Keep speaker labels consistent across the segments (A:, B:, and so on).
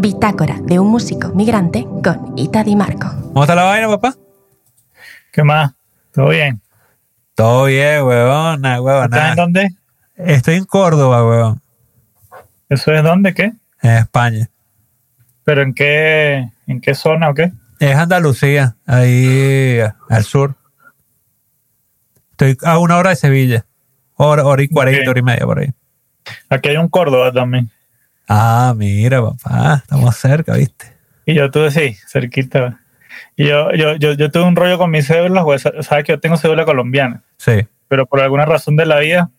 A: Bitácora de un músico migrante con Ita Di Marco.
B: ¿Cómo está la vaina, papá?
C: ¿Qué más? ¿Todo bien?
B: Todo bien, huevón. Nah, huevón,
C: ¿Estás en dónde?
B: Estoy en Córdoba, huevón.
C: ¿Eso es dónde? ¿Qué?
B: En España.
C: ¿Pero en qué, en qué zona o qué?
B: Es Andalucía, ahí al sur. Estoy a una hora de Sevilla. Hora, hora y cuarenta,
C: Ok.
B: hora y media por ahí.
C: Aquí hay un Córdoba también.
B: Ah, mira, papá. Estamos cerca, ¿viste?
C: Y yo tuve, sí, cerquita. Y yo, yo, yo, yo tuve un rollo con mis cédulas, pues, sabes que yo tengo cédula colombiana,
B: Sí.
C: pero por alguna razón de la vida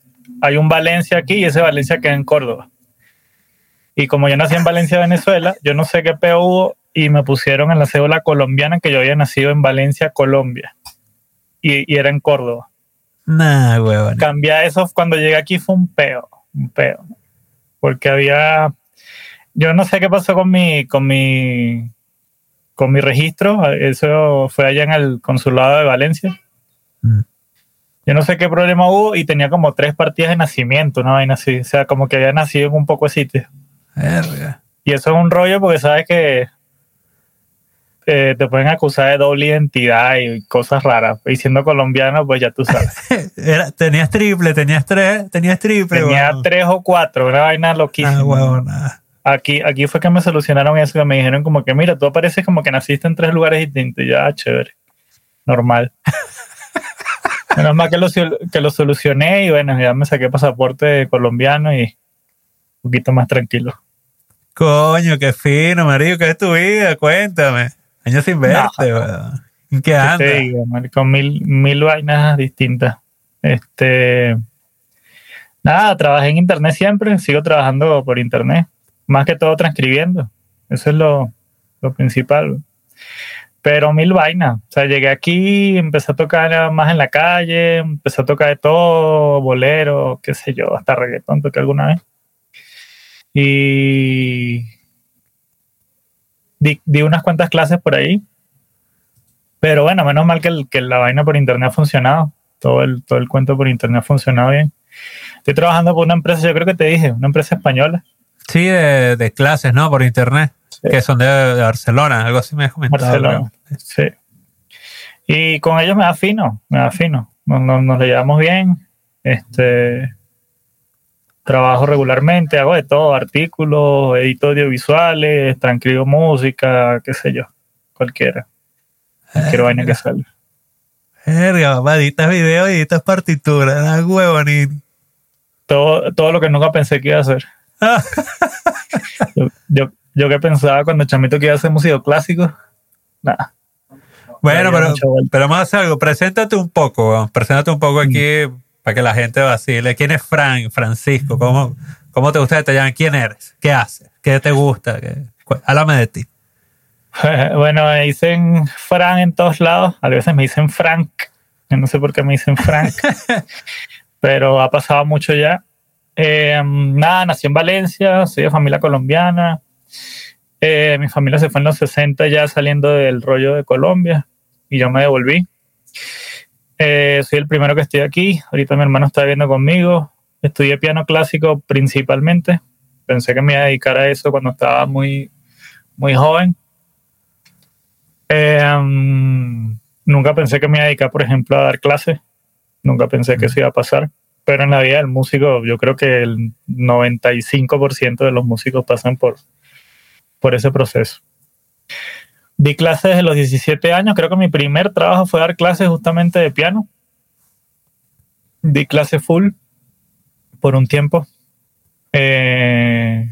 C: hay un Valencia aquí y ese Valencia queda en Córdoba. Y como yo nací en Valencia, Venezuela, yo no sé qué peo hubo y me pusieron en la cédula colombiana que yo había nacido en Valencia, Colombia. Y, y era en Córdoba.
B: Nah, huevón.
C: cambiar eso cuando llegué aquí fue un peo, un peo. Porque había, yo no sé qué pasó con mi, con mi, con mi registro. Eso fue allá en el consulado de Valencia.
B: Mm.
C: Yo no sé qué problema hubo y tenía como tres partidas de nacimiento, una vaina así. O sea, como que había nacido en un poco de sitio.
B: Verga.
C: Y eso es un rollo porque sabes que eh, te pueden acusar de doble identidad y cosas raras. Y siendo colombiano, pues ya tú sabes.
B: Era- tenías triple, tenías tres, tenías triple,
C: Tenía
B: huevón.
C: tres o cuatro, una vaina loquísima.
B: Ah, huevón, ah.
C: Aquí, aquí fue que me solucionaron eso, que me dijeron como que, mira, tú apareces como que naciste en tres lugares distintos. Y yo, ah, chévere. Normal. Menos mal que lo, que lo solucioné y bueno, ya me saqué pasaporte colombiano y un poquito más tranquilo.
B: Coño, qué fino, marico. ¿Qué es tu vida? Cuéntame. Años sin verte, weón. ¿En qué
C: ¿Qué
B: andas?
C: te digo, marico? mil, mil vainas distintas. Este. Nada, trabajé en internet siempre, sigo trabajando por internet, más que todo transcribiendo. Eso es lo, lo principal. Pero mil vainas. O sea, llegué aquí, empecé a tocar más en la calle, empecé a tocar de todo, bolero, qué sé yo, hasta reggaetón toqué alguna vez. Y di, di unas cuantas clases por ahí. Pero bueno, menos mal que, el- que la vaina por internet ha funcionado. Todo el, todo el cuento por internet ha funcionado bien. Estoy trabajando por una empresa, yo creo que te dije, una empresa española,
B: Sí, de, de clases, ¿no? Por internet.
C: Sí.
B: Que son de, de Barcelona, algo así me has comentado.
C: Barcelona. Sí. Y con ellos me da fino, me da fino. Nos, nos, nos le llevamos bien. Este, trabajo regularmente, hago de todo, artículos, edito audiovisuales, transcribo música, qué sé yo, cualquiera. Cualquier vaina que salga.
B: Verga, papá, editas videos editas partituras. Huevo, ni...
C: Todo, todo lo que nunca pensé que iba a hacer. Yo, yo, yo que pensaba cuando chamito que iba a hacer música clásico, nada.
B: Bueno, pero, pero vamos a hacer algo. Preséntate un poco. Preséntate un poco aquí para que la gente vacile. ¿Quién es Frank, Francisco? ¿Cómo, cómo te gusta que te llamen? ¿Quién eres? ¿Qué haces? ¿Qué te gusta? ¿Qué- cu- Háblame de ti.
C: Bueno, me dicen Fran en todos lados. A veces me dicen Frank. Yo no sé por qué me dicen Frank. pero ha pasado mucho ya. Eh, nada, nací en Valencia, soy de familia colombiana. Eh, mi familia se fue en los 60 ya saliendo del rollo de Colombia y yo me devolví. Eh, soy el primero que estoy aquí. Ahorita mi hermano está viviendo conmigo. Estudié piano clásico principalmente. Pensé que me iba a dedicar a eso cuando estaba muy, muy joven. Um, nunca pensé que me iba a dedicar, por ejemplo, a dar clases. Nunca pensé que eso iba a pasar. Pero en la vida del músico, yo creo que el 95% de los músicos pasan por, por ese proceso. Di clases de los 17 años. Creo que mi primer trabajo fue dar clases justamente de piano. Di clase full por un tiempo. Eh,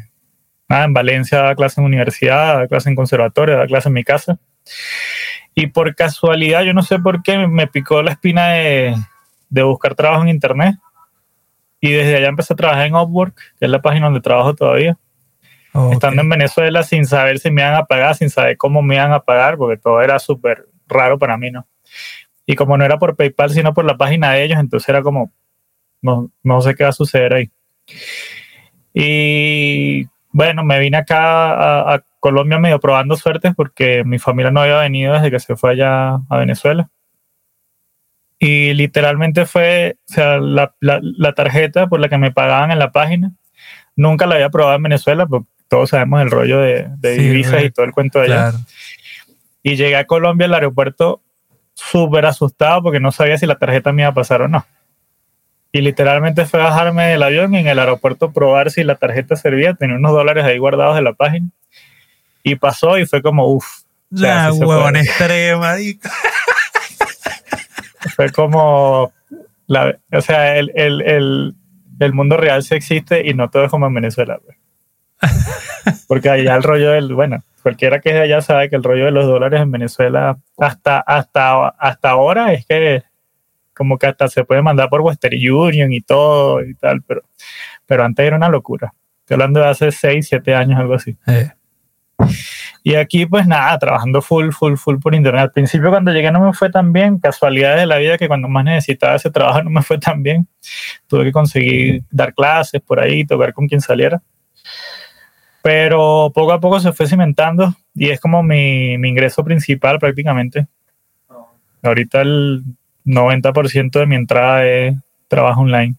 C: nada, en Valencia daba clase en universidad, daba clase en conservatorio, daba clase en mi casa. Y por casualidad, yo no sé por qué, me picó la espina de, de buscar trabajo en internet. Y desde allá empecé a trabajar en Upwork, que es la página donde trabajo todavía. Estando en Venezuela sin saber si me iban a pagar, sin saber cómo me iban a pagar, porque todo era súper raro para mí, ¿no? Y como no era por PayPal, sino por la página de ellos, entonces era como, no, no sé qué va a suceder ahí. Y bueno, me vine acá a, a Colombia medio probando suertes porque mi familia no había venido desde que se fue allá a Venezuela. Y literalmente fue, o sea, la, la, la tarjeta por la que me pagaban en la página, nunca la había probado en Venezuela, porque todos sabemos el rollo de, de
B: Sí,
C: divisas y todo el cuento de allá.
B: Claro.
C: Y llegué a Colombia al aeropuerto súper asustado porque no sabía si la tarjeta me iba a pasar o no. Y literalmente fue bajarme del avión y en el aeropuerto probar si la tarjeta servía. Tenía unos dólares ahí guardados de la página. Y pasó y fue como, uff. O sea,
B: La
C: puede.
B: extrema.
C: Fue como, la, o sea, el, el, el, el mundo real sí existe y no todo es como en Venezuela. Porque allá el rollo del, bueno, cualquiera que es de allá sabe que el rollo de los dólares en Venezuela hasta, hasta, hasta ahora es que como que hasta se puede mandar por Western Union y todo y tal, pero, pero antes era una locura. Estoy hablando de hace 6, 7 años, algo así.
B: Eh,
C: Y aquí, pues nada, trabajando full, full, full por internet. Al principio, cuando llegué, no me fue tan bien. Casualidades de la vida que cuando más necesitaba ese trabajo no me fue tan bien. Tuve que conseguir dar clases por ahí, tocar con quien saliera. Pero poco a poco se fue cimentando y es como mi, mi ingreso principal prácticamente. Ahorita el 90% de mi entrada es trabajo online.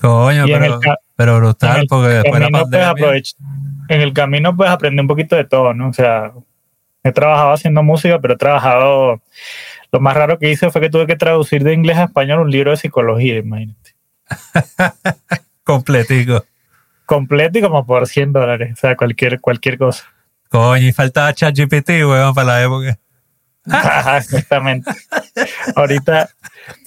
B: coño,
C: Y en
B: pero,
C: el
B: pero brutal,
C: el
B: porque después de la
C: pues,
B: pandemia.
C: aprovech- en el camino pues aprendí un poquito de todo, ¿no? O sea, he trabajado haciendo música, pero he trabajado... Lo más raro que hice fue que tuve que traducir de inglés a español un libro de psicología, imagínate.
B: Completico.
C: Completo y como por 100 dólares, o sea, cualquier, cualquier cosa.
B: Coño, y faltaba ChatGPT, weón, para la época.
C: Ajá, Exactamente. ahorita,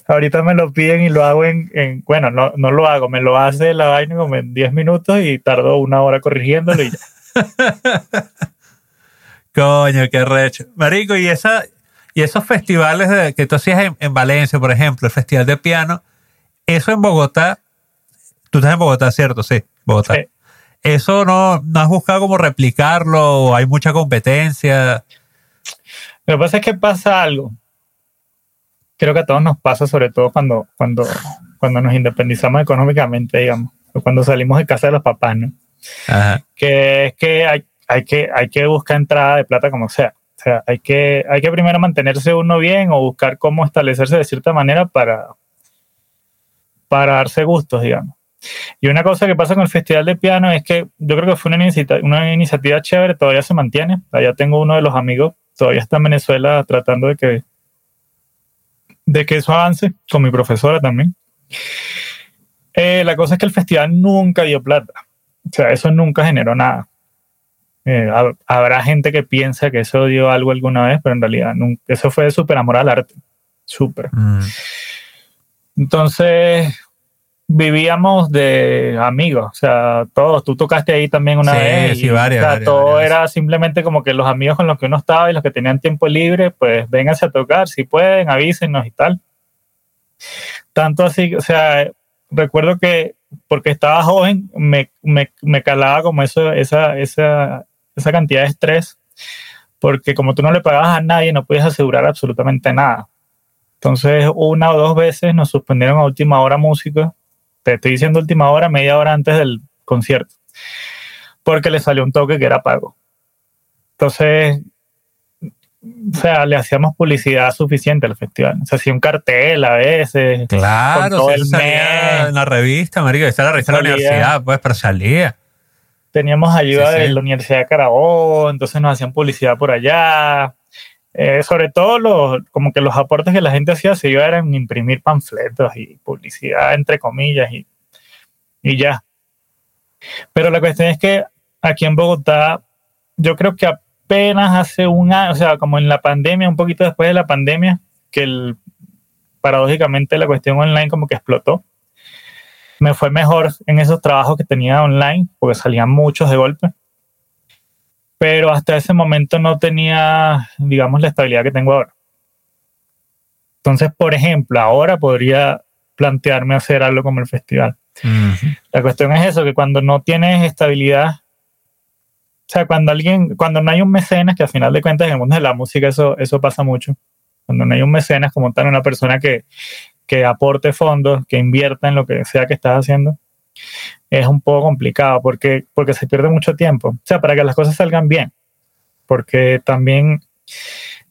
C: ahorita me lo piden y lo hago en, en- bueno, no, no lo hago, me lo hace la vaina como en 10 minutos y tardo una hora corrigiéndolo y ya.
B: Coño, qué recho. Marico, y esa y esos festivales de- que tú hacías en, en Valencia, por ejemplo, el Festival de Piano, eso en Bogotá, tú estás en Bogotá, ¿cierto? Sí, Bogotá.
C: Sí.
B: Eso no, no has buscado como replicarlo, hay mucha competencia.
C: Lo que pasa es que pasa algo. Creo que a todos nos pasa, sobre todo cuando, cuando, cuando nos independizamos económicamente, digamos, o cuando salimos de casa de los papás, ¿no?
B: Ajá.
C: Que es que hay, hay que hay que buscar entrada de plata como sea. O sea, hay que, hay que primero mantenerse uno bien o buscar cómo establecerse de cierta manera para, para darse gustos, digamos. Y una cosa que pasa con el Festival de Piano es que yo creo que fue una, inicia- una iniciativa chévere, todavía se mantiene. Allá tengo uno de los amigos, todavía está en Venezuela tratando de que, de que eso avance, con mi profesora también. Eh, la cosa es que el festival nunca dio plata. O sea, eso nunca generó nada. Eh, hab- habrá gente que piensa que eso dio algo alguna vez, pero en realidad nunca, eso fue súper amor al arte. Súper.
B: Mm.
C: Entonces vivíamos de amigos, o sea, todos, tú tocaste ahí también una
B: Sí,
C: vez.
B: sí,
C: y,
B: varias,
C: o sea,
B: varias,
C: todo
B: varias
C: era simplemente como que los amigos con los que uno estaba y los que tenían tiempo libre, pues vénganse a tocar, si pueden, avísenos y tal. Tanto así, o sea, recuerdo que porque estaba joven, me, me, me calaba como eso, esa, esa, esa cantidad de estrés, porque como tú no le pagabas a nadie, no podías asegurar absolutamente nada. Entonces, una o dos veces nos suspendieron a última hora música. Te estoy diciendo última hora, media hora antes del concierto. Porque le salió un toque que era pago. Entonces, o sea, le hacíamos publicidad suficiente al festival. Se hacía un cartel a veces.
B: Claro,
C: todo el
B: eso salía
C: mes.
B: en la revista, marico, era la revista de la universidad, pues, pero salía.
C: Teníamos ayuda
B: Sí, sí.
C: de la Universidad de Carabobo, entonces nos hacían publicidad por allá. Eh, sobre todo los, como que los aportes que la gente hacía se iba eran imprimir panfletos y publicidad entre comillas y, y ya. Pero la cuestión es que aquí en Bogotá, yo creo que apenas hace un año, o sea, como en la pandemia, un poquito después de la pandemia, que paradójicamente la cuestión online como que explotó. Me fue mejor en esos trabajos que tenía online, porque salían muchos de golpe pero hasta ese momento no tenía, digamos, la estabilidad que tengo ahora. Entonces, por ejemplo, ahora podría plantearme hacer algo como el festival. La cuestión es eso, que cuando no tienes estabilidad, o sea, cuando alguien, cuando no hay un mecenas, que al final de cuentas en el mundo de la música eso, eso pasa mucho, cuando no hay un mecenas como tal, una persona que, que aporte fondos, que invierta en lo que sea que estás haciendo, es un poco complicado porque, porque se pierde mucho tiempo. O sea, para que las cosas salgan bien. Porque también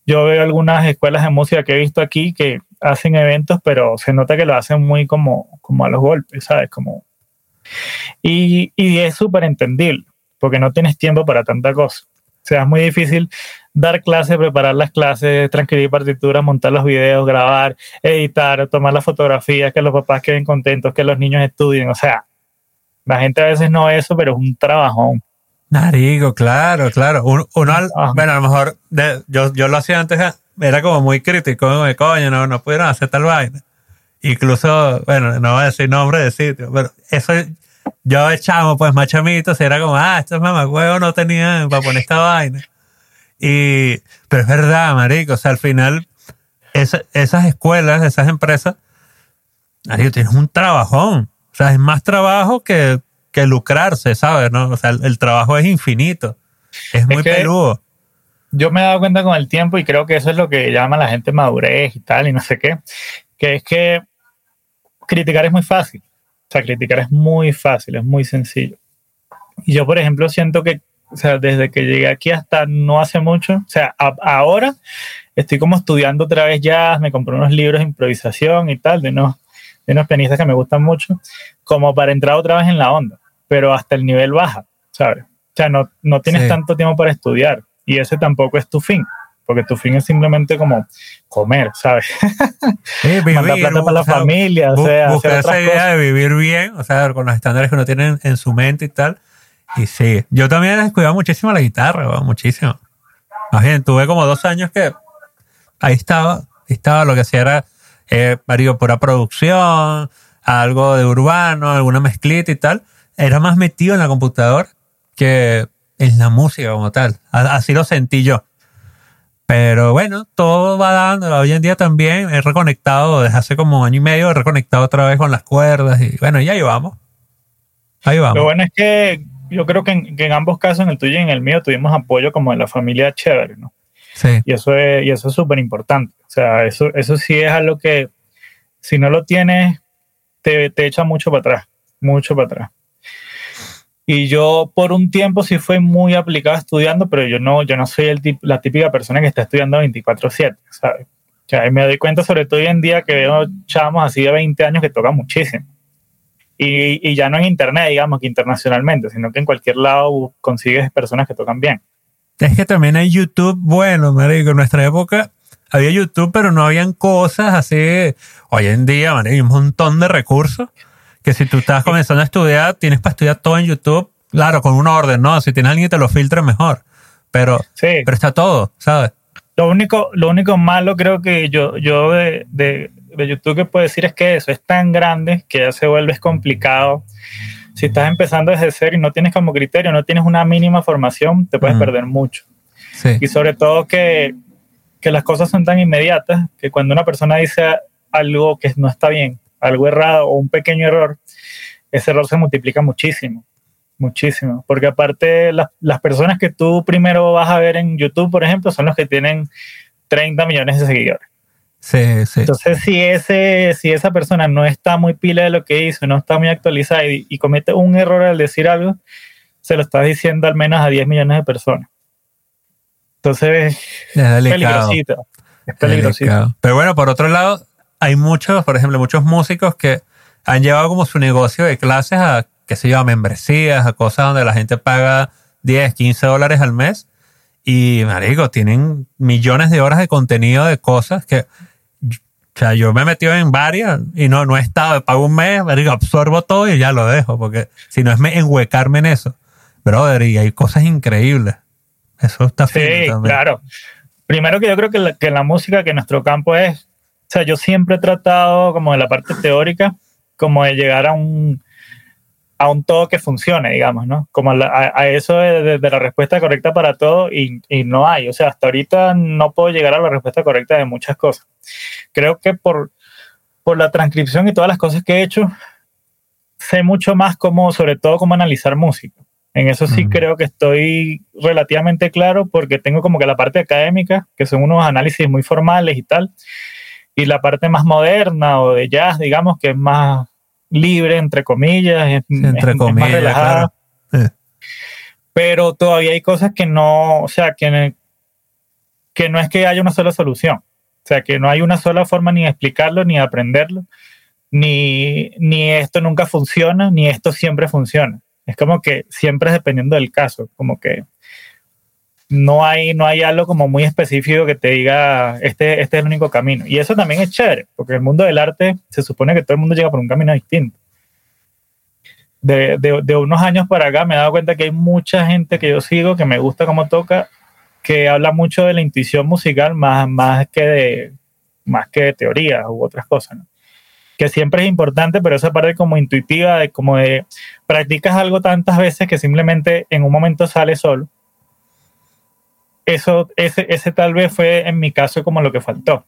C: yo veo algunas escuelas de música que he visto aquí que hacen eventos, pero se nota que lo hacen muy como, como a los golpes, ¿sabes? Como Y, y es súper entendible, porque no tienes tiempo para tanta cosa. O sea, es muy difícil dar clases, preparar las clases, transcribir partituras, montar los videos, grabar, editar, tomar las fotografías, que los papás queden contentos, que los niños estudien. O sea, la gente a veces no eso, pero es un trabajón.
B: Narigo, claro, claro. Uno, bueno, a lo mejor yo, yo lo hacía antes, era como muy crítico, como, coño, no, no pudieron hacer tal vaina. Incluso, bueno, no voy a decir nombre de sitio, pero eso yo echamos pues machamitos, era como, ah, estos mamacuevos no tenían para poner esta vaina. Y, pero es verdad, marico, o sea, al final, esas escuelas, esas empresas, marico, tienes un trabajón. O sea, es más trabajo que, que lucrarse, ¿sabes? ¿no? O sea, el, trabajo es infinito. Es muy peludo.
C: Yo me he dado cuenta con el tiempo y creo que eso es lo que llama la gente madurez y tal y no sé qué, que es que criticar es muy fácil. O sea, criticar es muy fácil, es muy sencillo. Y yo, por ejemplo, siento que, o sea, desde que llegué aquí hasta no hace mucho, o sea, ahora estoy como estudiando otra vez jazz, me compré unos libros de improvisación y tal, de unos, de unos pianistas que me gustan mucho, como para entrar otra vez en la onda, pero hasta el nivel baja, ¿sabes? O sea, no, no tienes tanto tiempo para estudiar y ese tampoco es tu fin porque tu fin es simplemente como comer, ¿sabes?
B: Sí, vivir,
C: Mandar plata para la familia, o sea,
B: buscar esa idea de vivir bien, o sea, con los estándares que uno tiene en, su mente y tal. Y sí, yo también he descuidado muchísimo la guitarra, muchísimo. Más bien, tuve como dos años que ahí estaba, estaba, lo que hacía era eh, pura producción, algo de urbano, alguna mezclita y tal. Era más metido en la computadora que en la música como tal. Así lo sentí yo. Pero bueno, todo va dando. Hoy en día también he reconectado, desde hace como año y medio, he reconectado otra vez con las cuerdas y bueno, ya ahí vamos. Ahí vamos.
C: Lo bueno es que yo creo que en, ambos casos, en el tuyo y en el mío, tuvimos apoyo como de la familia chévere, ¿no?
B: Sí.
C: Y eso es, y eso es súper importante. O sea, eso, eso sí es algo que si no lo tienes, te, te echa mucho para atrás, mucho para atrás. Y yo por un tiempo sí fui muy aplicado estudiando, pero yo no, yo no soy el la típica persona que está estudiando 24/7, ¿sabes? O sea, me doy cuenta sobre todo hoy en día que veo chavos así de 20 años que tocan muchísimo. Y, y, ya no en internet, digamos que internacionalmente, sino que en cualquier lado consigues personas que tocan bien.
B: Es que también hay YouTube, bueno, marico, en nuestra época había YouTube, pero no habían cosas así. Hoy en día, marico, hay un montón de recursos que si tú estás comenzando a estudiar, tienes para estudiar todo en YouTube, claro, con un orden, ¿no? Si tienes alguien que te lo filtre, mejor. Pero, pero está todo, ¿sabes?
C: Lo único, lo único malo creo que yo, yo de, de, YouTube que puedo decir es que eso es tan grande que ya se vuelve complicado. Si estás empezando desde cero y no tienes como criterio, no tienes una mínima formación, te puedes perder mucho.
B: Sí.
C: Y sobre todo que, que las cosas son tan inmediatas que cuando una persona dice algo que no está bien, algo errado o un pequeño error, ese error se multiplica muchísimo, muchísimo. Porque aparte las personas que tú primero vas a ver en YouTube, por ejemplo, son los que tienen 30 millones de seguidores.
B: Sí, sí.
C: Entonces, si, ese, si esa persona no está muy pila de lo que hizo, no está muy actualizada y, comete un error al decir algo, se lo estás diciendo al menos a 10 millones de personas. Entonces,
B: es, peligrosito.
C: Es peligrosito.
B: Pero bueno, por otro lado, hay muchos, por ejemplo, muchos músicos que han llevado como su negocio de clases a, qué sé yo, a membresías, a cosas donde la gente paga 10, 15 dólares al mes. Y, marico, tienen millones de horas de contenido de cosas que... O sea, yo me he metido en varias y no, no he estado, pago un mes, absorbo todo y ya lo dejo, porque si no es enhuecarme en eso. Brother, y hay cosas increíbles. Eso está
C: Sí, claro. Primero que yo creo que la, que la música, que nuestro campo es o sea, yo siempre he tratado como de la parte teórica, como de llegar a un, a un todo que funcione, digamos, ¿no? Como a, eso de, la respuesta correcta para todo y, y, no hay. O sea, hasta ahorita no puedo llegar a la respuesta correcta de muchas cosas. Creo que por, por la transcripción y todas las cosas que he hecho, sé mucho más como, sobre todo, cómo analizar música. En eso sí creo que estoy relativamente claro porque tengo como que la parte académica, que son unos análisis muy formales y tal, y la parte más moderna o de jazz, digamos, que es más libre, entre comillas, es,
B: entre comillas, más relajada.
C: Pero todavía hay cosas que no, o sea, que, que no es que haya una sola solución. O sea, que no hay una sola forma ni de explicarlo ni de aprenderlo. ni, ni esto nunca funciona, ni esto siempre funciona. Es como que siempre es dependiendo del caso, como que no hay, no hay algo como muy específico que te diga, este, este es el único camino. Y eso también es chévere, porque el mundo del arte se supone que todo el mundo llega por un camino distinto. De, de, de, unos años para acá me he dado cuenta que hay mucha gente que yo sigo que me gusta cómo toca, que habla mucho de la intuición musical más, más, que, de, más que de teoría u otras cosas. Que siempre es importante, pero esa parte como intuitiva, de como de practicas algo tantas veces que simplemente en un momento sale solo eso, ese, ese tal vez fue en mi caso como lo que faltó.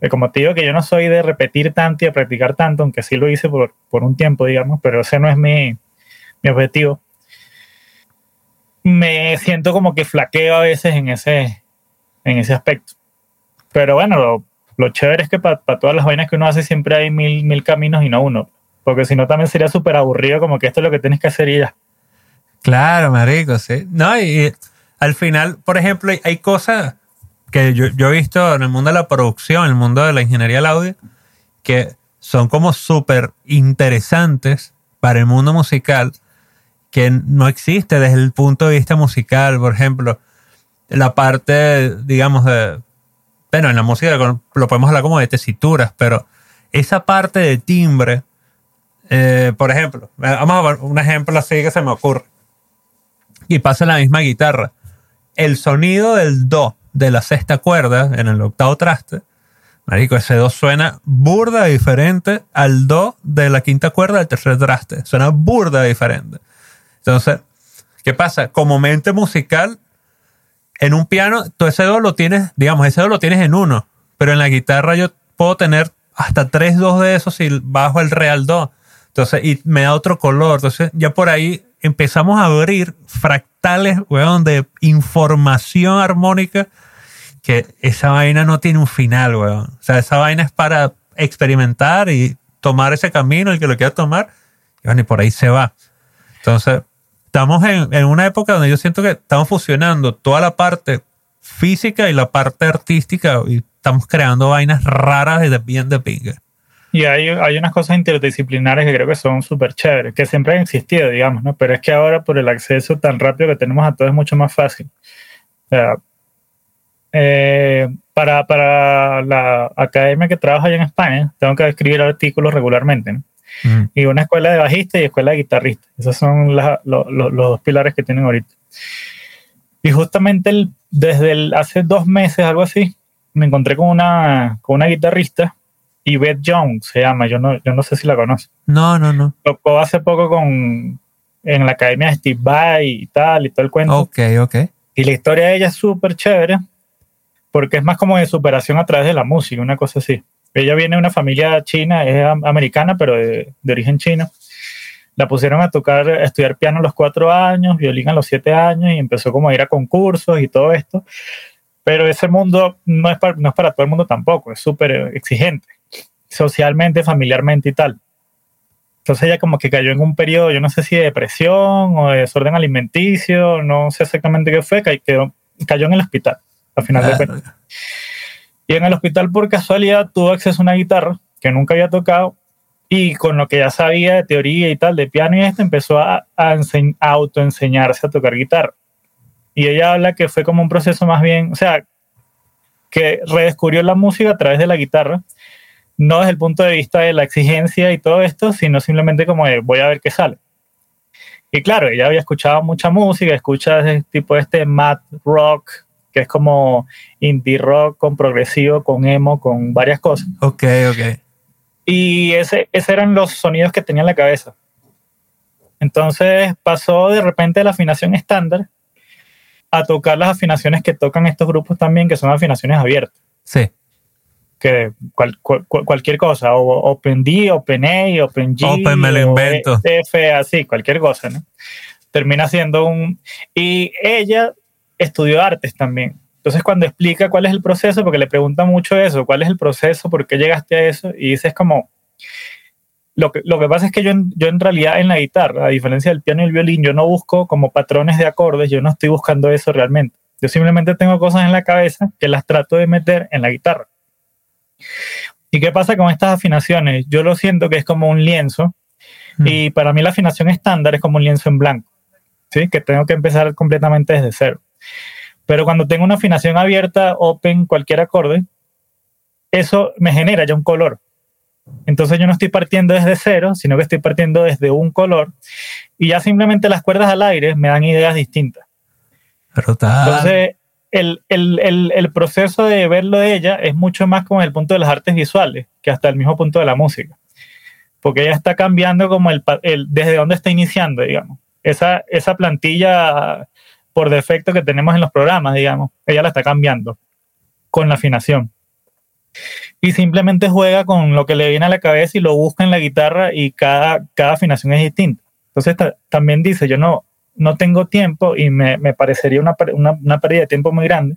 C: Pero como te digo que yo no soy de repetir tanto y de practicar tanto, aunque sí lo hice por, por un tiempo, digamos, pero ese no es mi, mi objetivo. Me siento como que flaqueo a veces en ese, en ese aspecto. Pero bueno, lo, lo chévere es que para todas las vainas que uno hace siempre hay mil, mil caminos y no uno. Porque si no también sería súper aburrido como que esto es lo que tienes que hacer y ya.
B: Claro, marico, sí. No, y al final, por ejemplo, hay, cosas que yo, he visto en el mundo de la producción, en el mundo de la ingeniería del audio, que son como súper interesantes para el mundo musical, que no existe desde el punto de vista musical, por ejemplo, la parte, digamos, de, bueno, en la música lo podemos hablar como de tesituras, pero esa parte de timbre, eh, por ejemplo, vamos a ver un ejemplo así que se me ocurre, y pasa la misma guitarra el sonido del do de la sexta cuerda en el octavo traste, marico, ese do suena burda diferente al do de la quinta cuerda del tercer traste. Suena burda diferente. Entonces, ¿qué pasa? Como mente musical, en un piano, todo ese do lo tienes, digamos, ese do lo tienes en uno, pero en la guitarra yo puedo tener hasta tres dos de esos y bajo el real do. Entonces, y me da otro color. Entonces, ya por ahí empezamos a abrir fractales, weón, de información armónica que esa vaina no tiene un final, weón. O sea, esa vaina es para experimentar y tomar ese camino, el que lo quiera tomar, y bueno, y por ahí se va. Entonces, estamos en, en una época donde yo siento que estamos fusionando toda la parte física y la parte artística y estamos creando vainas raras y de bien de pinga.
C: Y hay, hay unas cosas interdisciplinares que creo que son súper chéveres, que siempre han existido, digamos, ¿no? Pero es que ahora por el acceso tan rápido que tenemos a todo es mucho más fácil. O sea, eh, para, para la academia que trabajo allá en España, tengo que escribir artículos regularmente, ¿no? Y una escuela de bajista y escuela de guitarrista. Esos son los, los dos pilares que tienen ahorita. Y justamente el, desde el, hace dos meses, algo así, me encontré con una, con una guitarrista Yvette Jones se llama, yo no, yo no sé si la conoce.
B: No, no, no.
C: Tocó hace poco con en la academia de Steve Vai y tal, y todo el cuento.
B: Ok, ok.
C: Y la historia de ella es súper chévere, porque es más como de superación a través de la música, una cosa así. Ella viene de una familia china, es americana, pero de, de origen chino. La pusieron a tocar, a estudiar piano a los cuatro años, violín a los siete años, y empezó como a ir a concursos y todo esto. Pero ese mundo no es para, no es para todo el mundo tampoco, es súper exigente socialmente, familiarmente y tal. Entonces ella como que cayó en un periodo, yo no sé si de depresión o de desorden alimenticio, no sé exactamente qué fue, cayó, cayó en el hospital al final de cuentas. Y en el hospital por casualidad tuvo acceso a una guitarra que nunca había tocado y con lo que ya sabía de teoría y tal, de piano y esto, empezó a, a, a autoenseñarse a tocar guitarra. Y ella habla que fue como un proceso más bien, o sea, que redescubrió la música a través de la guitarra no desde el punto de vista de la exigencia y todo esto, sino simplemente como de voy a ver qué sale. Y claro, ella había escuchado mucha música, escucha ese tipo de este math rock, que es como indie rock con progresivo, con emo, con varias cosas.
B: Ok, ok.
C: Y ese, esos eran los sonidos que tenía en la cabeza. Entonces pasó de repente de la afinación estándar a tocar las afinaciones que tocan estos grupos también, que son afinaciones abiertas.
B: Sí
C: que cualquier cosa, o OpenD, OpenA, OpenG,
B: Open me lo invento.
C: F, así, cualquier cosa, ¿no? Termina siendo un... Y ella estudió artes también. Entonces cuando explica cuál es el proceso, porque le pregunta mucho eso, cuál es el proceso, por qué llegaste a eso, y dices como... Lo que, lo que pasa es que yo, yo en realidad en la guitarra, a diferencia del piano y el violín, yo no busco como patrones de acordes, yo no estoy buscando eso realmente. Yo simplemente tengo cosas en la cabeza que las trato de meter en la guitarra. ¿Y qué pasa con estas afinaciones? Yo lo siento que es como un lienzo
B: Mm.
C: y para mí la afinación estándar es como un lienzo en blanco, ¿sí? Que tengo que empezar completamente desde cero. Pero cuando tengo una afinación abierta, open, cualquier acorde, eso me genera ya un color. Entonces yo no estoy partiendo desde cero, sino que estoy partiendo desde un color y ya simplemente las cuerdas al aire me dan ideas distintas.
B: Brutal.
C: Entonces, el, el, el, el proceso de verlo de ella es mucho más como el punto de las artes visuales que hasta el mismo punto de la música. Porque ella está cambiando como el, desde dónde está iniciando, digamos. Esa, esa plantilla por defecto que tenemos en los programas, digamos, ella la está cambiando con la afinación. Y simplemente juega con lo que le viene a la cabeza y lo busca en la guitarra y cada, cada afinación es distinta. Entonces ta- también dice, yo no, no tengo tiempo y me, me parecería una, una, pérdida de tiempo muy grande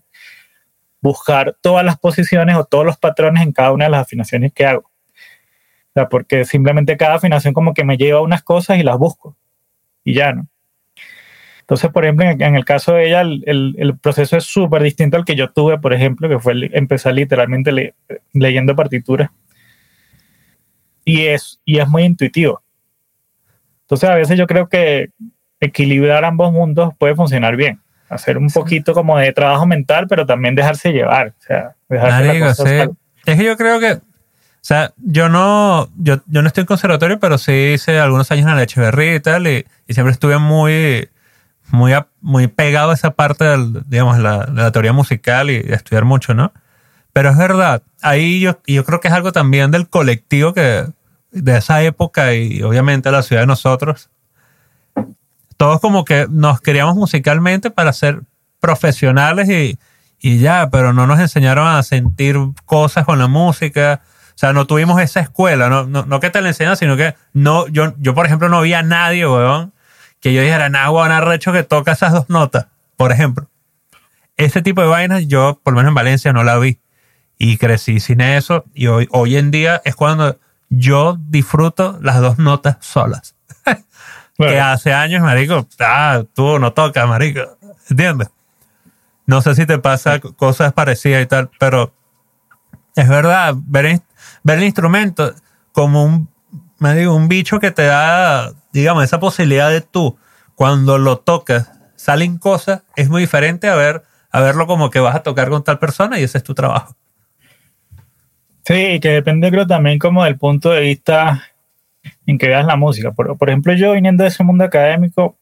C: buscar todas las posiciones o todos los patrones en cada una de las afinaciones que hago. O sea, porque simplemente cada afinación como que me lleva a unas cosas y las busco. Y ya, ¿no? Entonces, por ejemplo, en, el caso de ella, el, el- proceso es súper distinto al que yo tuve, por ejemplo, que fue empezar literalmente le- leyendo partituras. Y es, y es muy intuitivo. Entonces, a veces yo creo que equilibrar ambos mundos puede funcionar bien. Hacer un poquito como de trabajo mental, pero también dejarse llevar. O sea, dejarse la
B: Marico,
C: cosa
B: sí. Es que yo creo que, o sea, yo no, yo, yo no estoy en conservatorio, pero sí hice algunos años en la Echeverría y tal, y, y siempre estuve muy, muy, a- muy pegado a esa parte del, digamos, la, de la teoría musical y de estudiar mucho, ¿no? Pero es verdad, ahí yo, yo creo que es algo también del colectivo que, de esa época y obviamente la ciudad de nosotros, todos como que nos queríamos musicalmente para ser profesionales y, y ya, pero no nos enseñaron a sentir cosas con la música. O sea, no tuvimos esa escuela, no, no, no que te la enseñan, sino que no, yo, yo, por ejemplo, no vi a nadie, weón, que yo dijera, nah, weón, arrecho que toca esas dos notas, por ejemplo. Ese tipo de vainas, yo, por lo menos en Valencia, no la vi. Y crecí sin eso. Y hoy, hoy en día es cuando yo disfruto las dos notas solas.
C: Bueno,
B: Que hace años, marico, ah, tú no tocas, marico. ¿Entiendes? No sé si te pasa cosas parecidas y tal, pero es verdad, ver, ver el instrumento como un, me digo, un bicho que te da, digamos, esa posibilidad de tú, cuando lo tocas, salen cosas, es muy diferente a ver, a verlo como que vas a tocar con tal persona y ese es tu trabajo.
C: Sí, que depende creo también como del punto de vista en que veas la música. Por, por ejemplo, yo viniendo de ese mundo académico,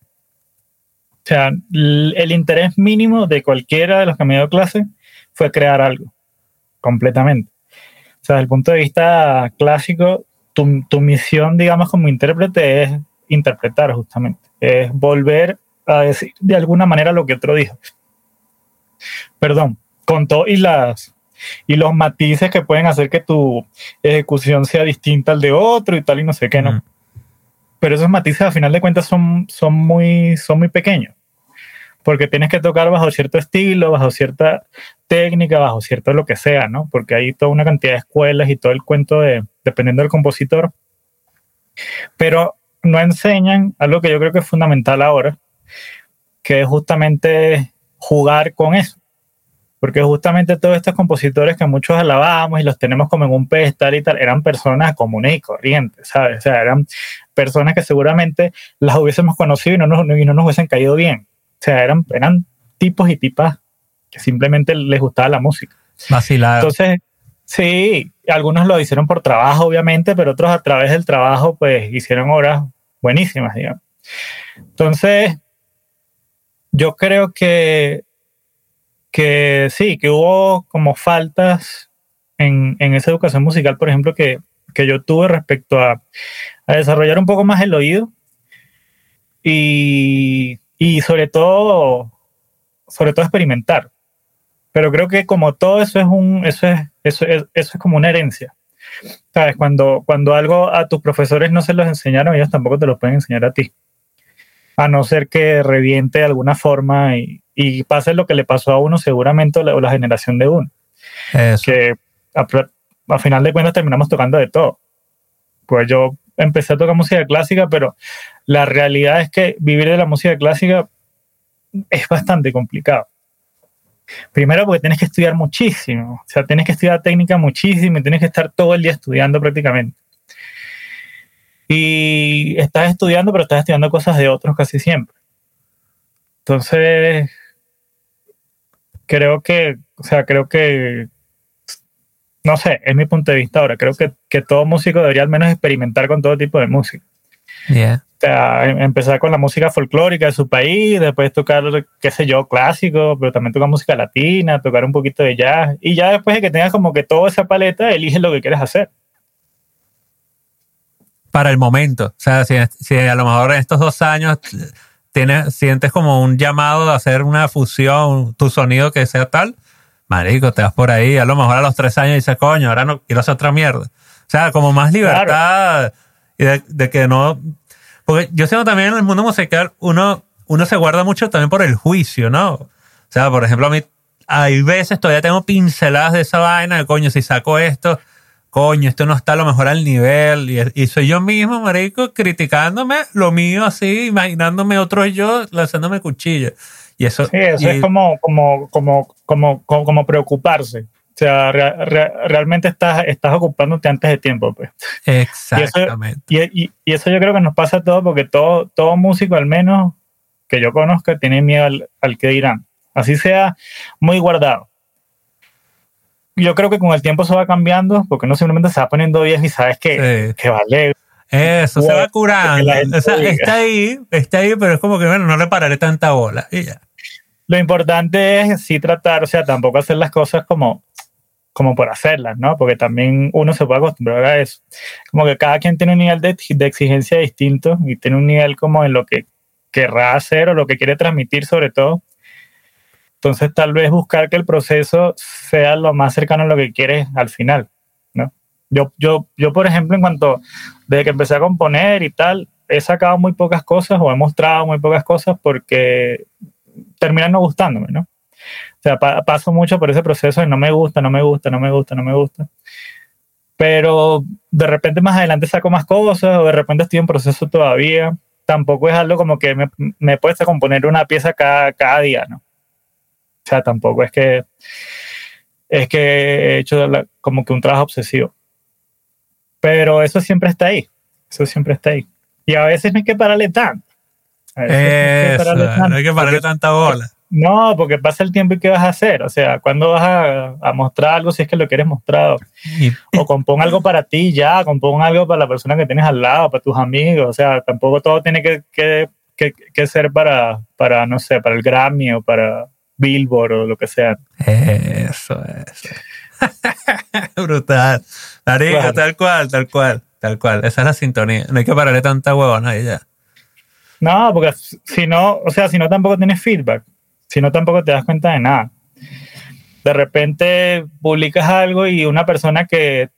C: o sea, el interés mínimo de cualquiera de los que me dio clase fue crear algo, completamente. O sea, desde el punto de vista clásico, tu, tu misión, digamos, como intérprete es interpretar justamente, es volver a decir de alguna manera lo que otro dijo. Perdón, con todo y las y los matices que pueden hacer que tu ejecución sea distinta al de otro y tal y no sé qué, ¿no?
B: Mm.
C: Pero esos matices a final de cuentas son, son, muy, son muy pequeños, porque tienes que tocar bajo cierto estilo, bajo cierta técnica, bajo cierto lo que sea, ¿no? Porque hay toda una cantidad de escuelas y todo el cuento de, dependiendo del compositor, pero no enseñan algo que yo creo que es fundamental ahora, que es justamente jugar con eso porque justamente todos estos compositores que muchos alabamos y los tenemos como en un pedestal y tal, eran personas comunes y corrientes, ¿sabes? O sea, eran personas que seguramente las hubiésemos conocido y no nos, y no nos hubiesen caído bien. O sea, eran, eran tipos y tipas que simplemente les gustaba la música. Entonces, sí, algunos lo hicieron por trabajo, obviamente, pero otros a través del trabajo, pues hicieron obras buenísimas, digamos. Entonces, yo creo que que sí, que hubo como faltas en, en esa educación musical, por ejemplo, que, que yo tuve respecto a, a, desarrollar un poco más el oído y, y sobre todo, sobre todo experimentar. Pero creo que como todo eso es un, eso es, eso es, eso es como una herencia. ¿Sabes? Cuando, cuando algo a tus profesores no se los enseñaron, ellos tampoco te lo pueden enseñar a ti. A no ser que reviente de alguna forma y, y pase lo que le pasó a uno seguramente o la, o la generación de uno.
B: Eso.
C: Que a, a, final de cuentas terminamos tocando de todo. Pues yo empecé a tocar música clásica, pero la realidad es que vivir de la música clásica es bastante complicado. Primero porque tienes que estudiar muchísimo, o sea, tienes que estudiar técnica muchísimo y tienes que estar todo el día estudiando prácticamente. Y estás estudiando, pero estás estudiando cosas de otros casi siempre. Entonces, creo que, o sea, creo que, no sé, es mi punto de vista ahora, creo que, que todo músico debería al menos experimentar con todo tipo de música.
B: Yeah.
C: O sea, em- empezar con la música folclórica de su país, después tocar, qué sé yo, clásico, pero también tocar música latina, tocar un poquito de jazz. Y ya después de que tengas como que toda esa paleta, eliges lo que quieres hacer.
B: Para el momento. O sea, si, si a lo mejor en estos dos años tienes, sientes como un llamado a hacer una fusión, tu sonido que sea tal, marico, te vas por ahí. A lo mejor a los tres años dices, coño, ahora no quiero hacer otra mierda. O sea, como más libertad y de, de que no... Porque yo siento también en el mundo musical, uno, uno se guarda mucho también por el juicio, ¿no? O sea, por ejemplo, a mí hay veces todavía tengo pinceladas de esa vaina de coño, si saco esto, coño, esto no está a lo mejor al nivel. Y, y soy yo mismo, marico, criticándome lo mío así, imaginándome otro yo lanzándome cuchillo. Y eso,
C: Sí, eso
B: y-
C: es como, como, como, como, como, como preocuparse. O sea, re- re- realmente estás, estás ocupándote antes de tiempo, pues.
B: Exactamente.
C: Y, y, y eso yo creo que nos pasa a todos porque todo, todo músico, al menos que yo conozca, tiene miedo al, al que dirán. Así sea muy guardado. Yo creo que con el tiempo se va cambiando porque uno simplemente se va poniendo viejo y sabes que,
B: Sí.
C: que vale.
B: Eso, se va curando. O sea, está ahí, está ahí, pero es como que, bueno, no le pararé tanta bola. Y ya.
C: Lo importante es sí tratar, o sea, tampoco hacer las cosas como, como por hacerlas, ¿no? Porque también uno se puede acostumbrar a eso. Como que cada quien tiene un nivel de, de exigencia distinto y tiene un nivel como en lo que querrá hacer o lo que quiere transmitir sobre todo. Entonces tal vez buscar que el proceso sea lo más cercano a lo que quieres al final, ¿no? Yo, yo, yo, por ejemplo, en cuanto, desde que empecé a componer y tal, he sacado muy pocas cosas o he mostrado muy pocas cosas porque terminan no gustándome, ¿no? O sea, pa- paso mucho por ese proceso de no me gusta, no me gusta, no me gusta, no me gusta. Pero de repente más adelante saco más cosas o de repente estoy en proceso todavía. Tampoco es algo como que me, me a componer una pieza cada, cada día, ¿no? Sea, tampoco es que es que he hecho la- como que un trabajo obsesivo. Pero eso siempre está ahí. Eso siempre está ahí. Y a veces no hay que pararle tanto. A veces no hay que
B: Eso,
C: pararle tanto,
B: no hay que pararle
C: porque-
B: tanta bola.
C: no, porque pasa el tiempo y ¿qué vas a hacer? O sea, ¿cuándo vas a, a mostrar algo si es que lo quieres mostrar? O compón algo para ti ya, compón algo para la persona que tienes al lado, para tus amigos. O sea, tampoco todo tiene que, que, que, que ser para, para, no sé, para el Grammy o para Billboard o lo que sea.
B: Eso, eso. Brutal. Marico,
C: Claro.
B: tal cual, tal cual, tal cual. Esa es la sintonía. No hay que pararle tanta huevona y ya.
C: No, porque si no, o sea, si no tampoco tienes feedback, si no tampoco te das cuenta de nada. De repente publicas algo y una persona que,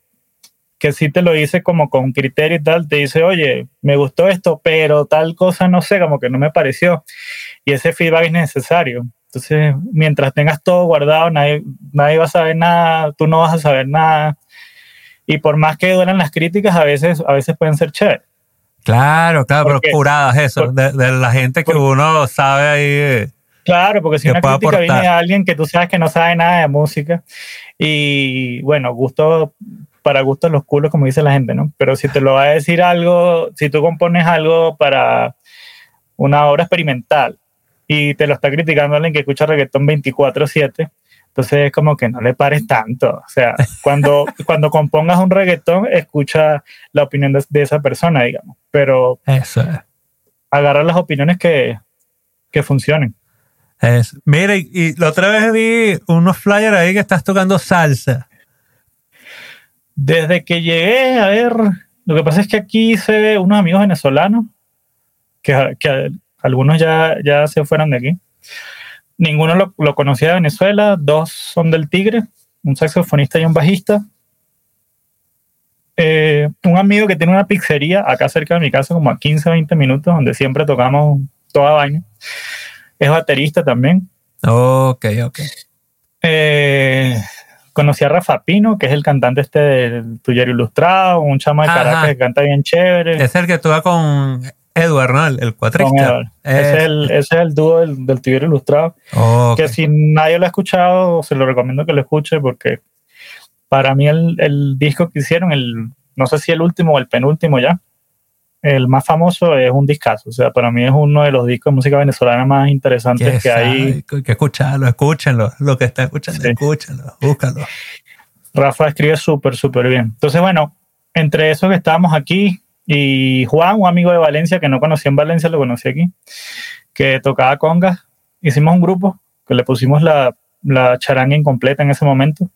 C: que sí te lo dice como con criterio y tal, te dice, oye, me gustó esto, pero tal cosa no sé, como que no me pareció. Y ese feedback es necesario. Entonces, mientras tengas todo guardado, nadie, nadie va a saber nada, tú no vas a saber nada. Y por más que duelan las críticas, a veces, a veces pueden ser chéveres.
B: Claro, claro, pero
C: Porque-
B: curadas eso,
C: por-
B: de, de la gente que
C: por-
B: uno sabe ahí. eh,
C: Claro, porque si una crítica viene de
B: aportar.
C: alguien que tú sabes que no sabe nada de música y bueno, gusto para gustos los culos, como dice la gente, ¿no? Pero si te lo va a decir algo, si tú compones algo para una obra experimental y te lo está criticando alguien que escucha reggaetón 24/7, entonces es como que no le pares tanto. O sea, cuando, cuando compongas un reggaetón, escucha la opinión de, de esa persona, digamos, pero
B: Eso es.
C: agarra las opiniones que, que funcionen.
B: Es. Mira, y, y la otra vez vi unos flyers ahí que estás tocando salsa.
C: Desde que llegué, a ver, lo que pasa es que aquí se ve unos amigos venezolanos, que, que algunos ya, ya se fueron de aquí. Ninguno lo, lo conocía de Venezuela, dos son del Tigre, un saxofonista y un bajista. Eh, un amigo que tiene una pizzería acá cerca de mi casa, como a 15, 20 minutos, donde siempre tocamos toda vaina. Es baterista también.
B: Ok, ok.
C: Eh, conocí a Rafa Pino, que es el cantante este del Tuyero Ilustrado, un chamo de
B: Ajá.
C: Caracas que canta bien chévere.
B: Es el que tú vas con Edward, ¿no? El, el cuatrista.
C: Edward. Ese, es el, ese es el dúo del, del Ilustrado. Que si nadie lo ha escuchado, se lo recomiendo que lo escuche porque para mí el, el disco que hicieron, el, no sé si el último o el penúltimo ya, el más famoso es un discazo. O sea, para mí es uno de los discos de música venezolana más interesantes
B: ¿Qué
C: que hay.
B: Hay que escucharlo, escúchenlo. Lo que está escuchando,
C: Sí.
B: escúchenlo, búscalo.
C: Rafa escribe súper, súper bien. Entonces, bueno, entre esos que estábamos aquí y Juan, un amigo de Valencia que no conocía en Valencia, lo conocí aquí, que tocaba congas, hicimos un grupo que le pusimos la, la charanga incompleta en ese momento.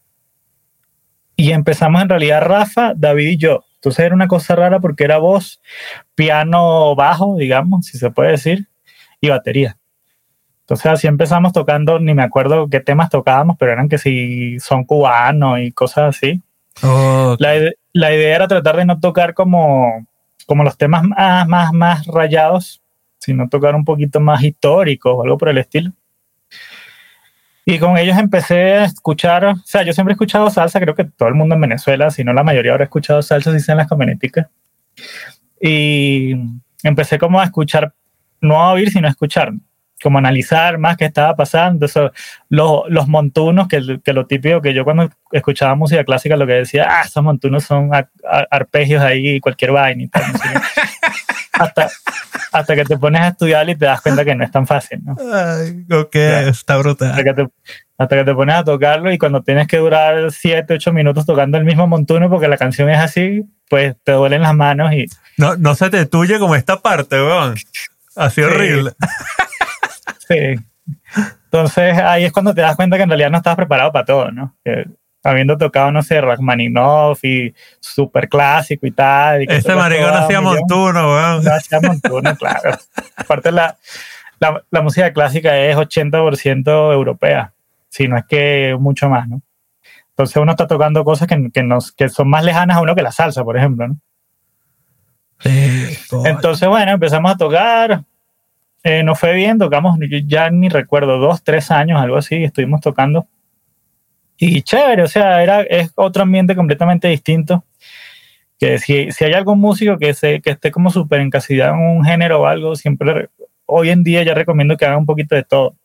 C: Y empezamos en realidad Rafa, David y yo. Entonces era una cosa rara porque era voz, piano bajo, digamos, si se puede decir, y batería. Entonces así empezamos tocando, ni me acuerdo qué temas tocábamos, pero eran que si son cubanos y cosas así. La, la idea era tratar de no tocar como, como los temas más, más, más rayados, sino tocar un poquito más históricos o algo por el estilo. Y con ellos empecé a escuchar, o sea, yo siempre he escuchado salsa, creo que todo el mundo en Venezuela, si no la mayoría habrá escuchado salsa, si en las camioneticas. Y empecé como a escuchar, no a oír, sino a escuchar, como analizar más qué estaba pasando, eso, los, los montunos, que, que lo típico que yo cuando escuchaba música clásica lo que decía, ah, esos montunos son arpegios ahí, cualquier vaina y tal. no sé qué. hasta, hasta que te pones a estudiar y te das cuenta que no es tan fácil, ¿no?
B: Ay, ok,
C: Ya.
B: está
C: Hasta
B: brutal.
C: que, te, hasta que te pones a tocarlo y cuando tienes que durar 7, 8 minutos tocando el mismo montuno porque la canción es así, pues te duelen las manos y
B: No, no se te tuye como esta parte, weón. Así
C: Sí.
B: horrible.
C: Sí. Entonces ahí es cuando te das cuenta que en realidad no estabas preparado para todo, ¿no? Que habiendo tocado, no sé, Rachmaninoff y súper clásico y tal. y
B: Este maricón hacía montuno, weón.
C: No hacía montuno, claro. Aparte la, la, la música clásica es 80% europea, si no es que mucho más, ¿no? Entonces uno está tocando cosas que, que, nos, que son más lejanas a uno que la salsa, por ejemplo, ¿no? Entonces, bueno, empezamos a tocar. Eh, nos fue bien, tocamos, ya ni recuerdo, dos, tres años, algo así, estuvimos tocando. Y chévere, o sea, era, es otro ambiente completamente distinto. Que si, si hay algún músico que, se, que esté como súper encasillado en un género o algo, siempre, hoy en día ya recomiendo que haga un poquito de todo.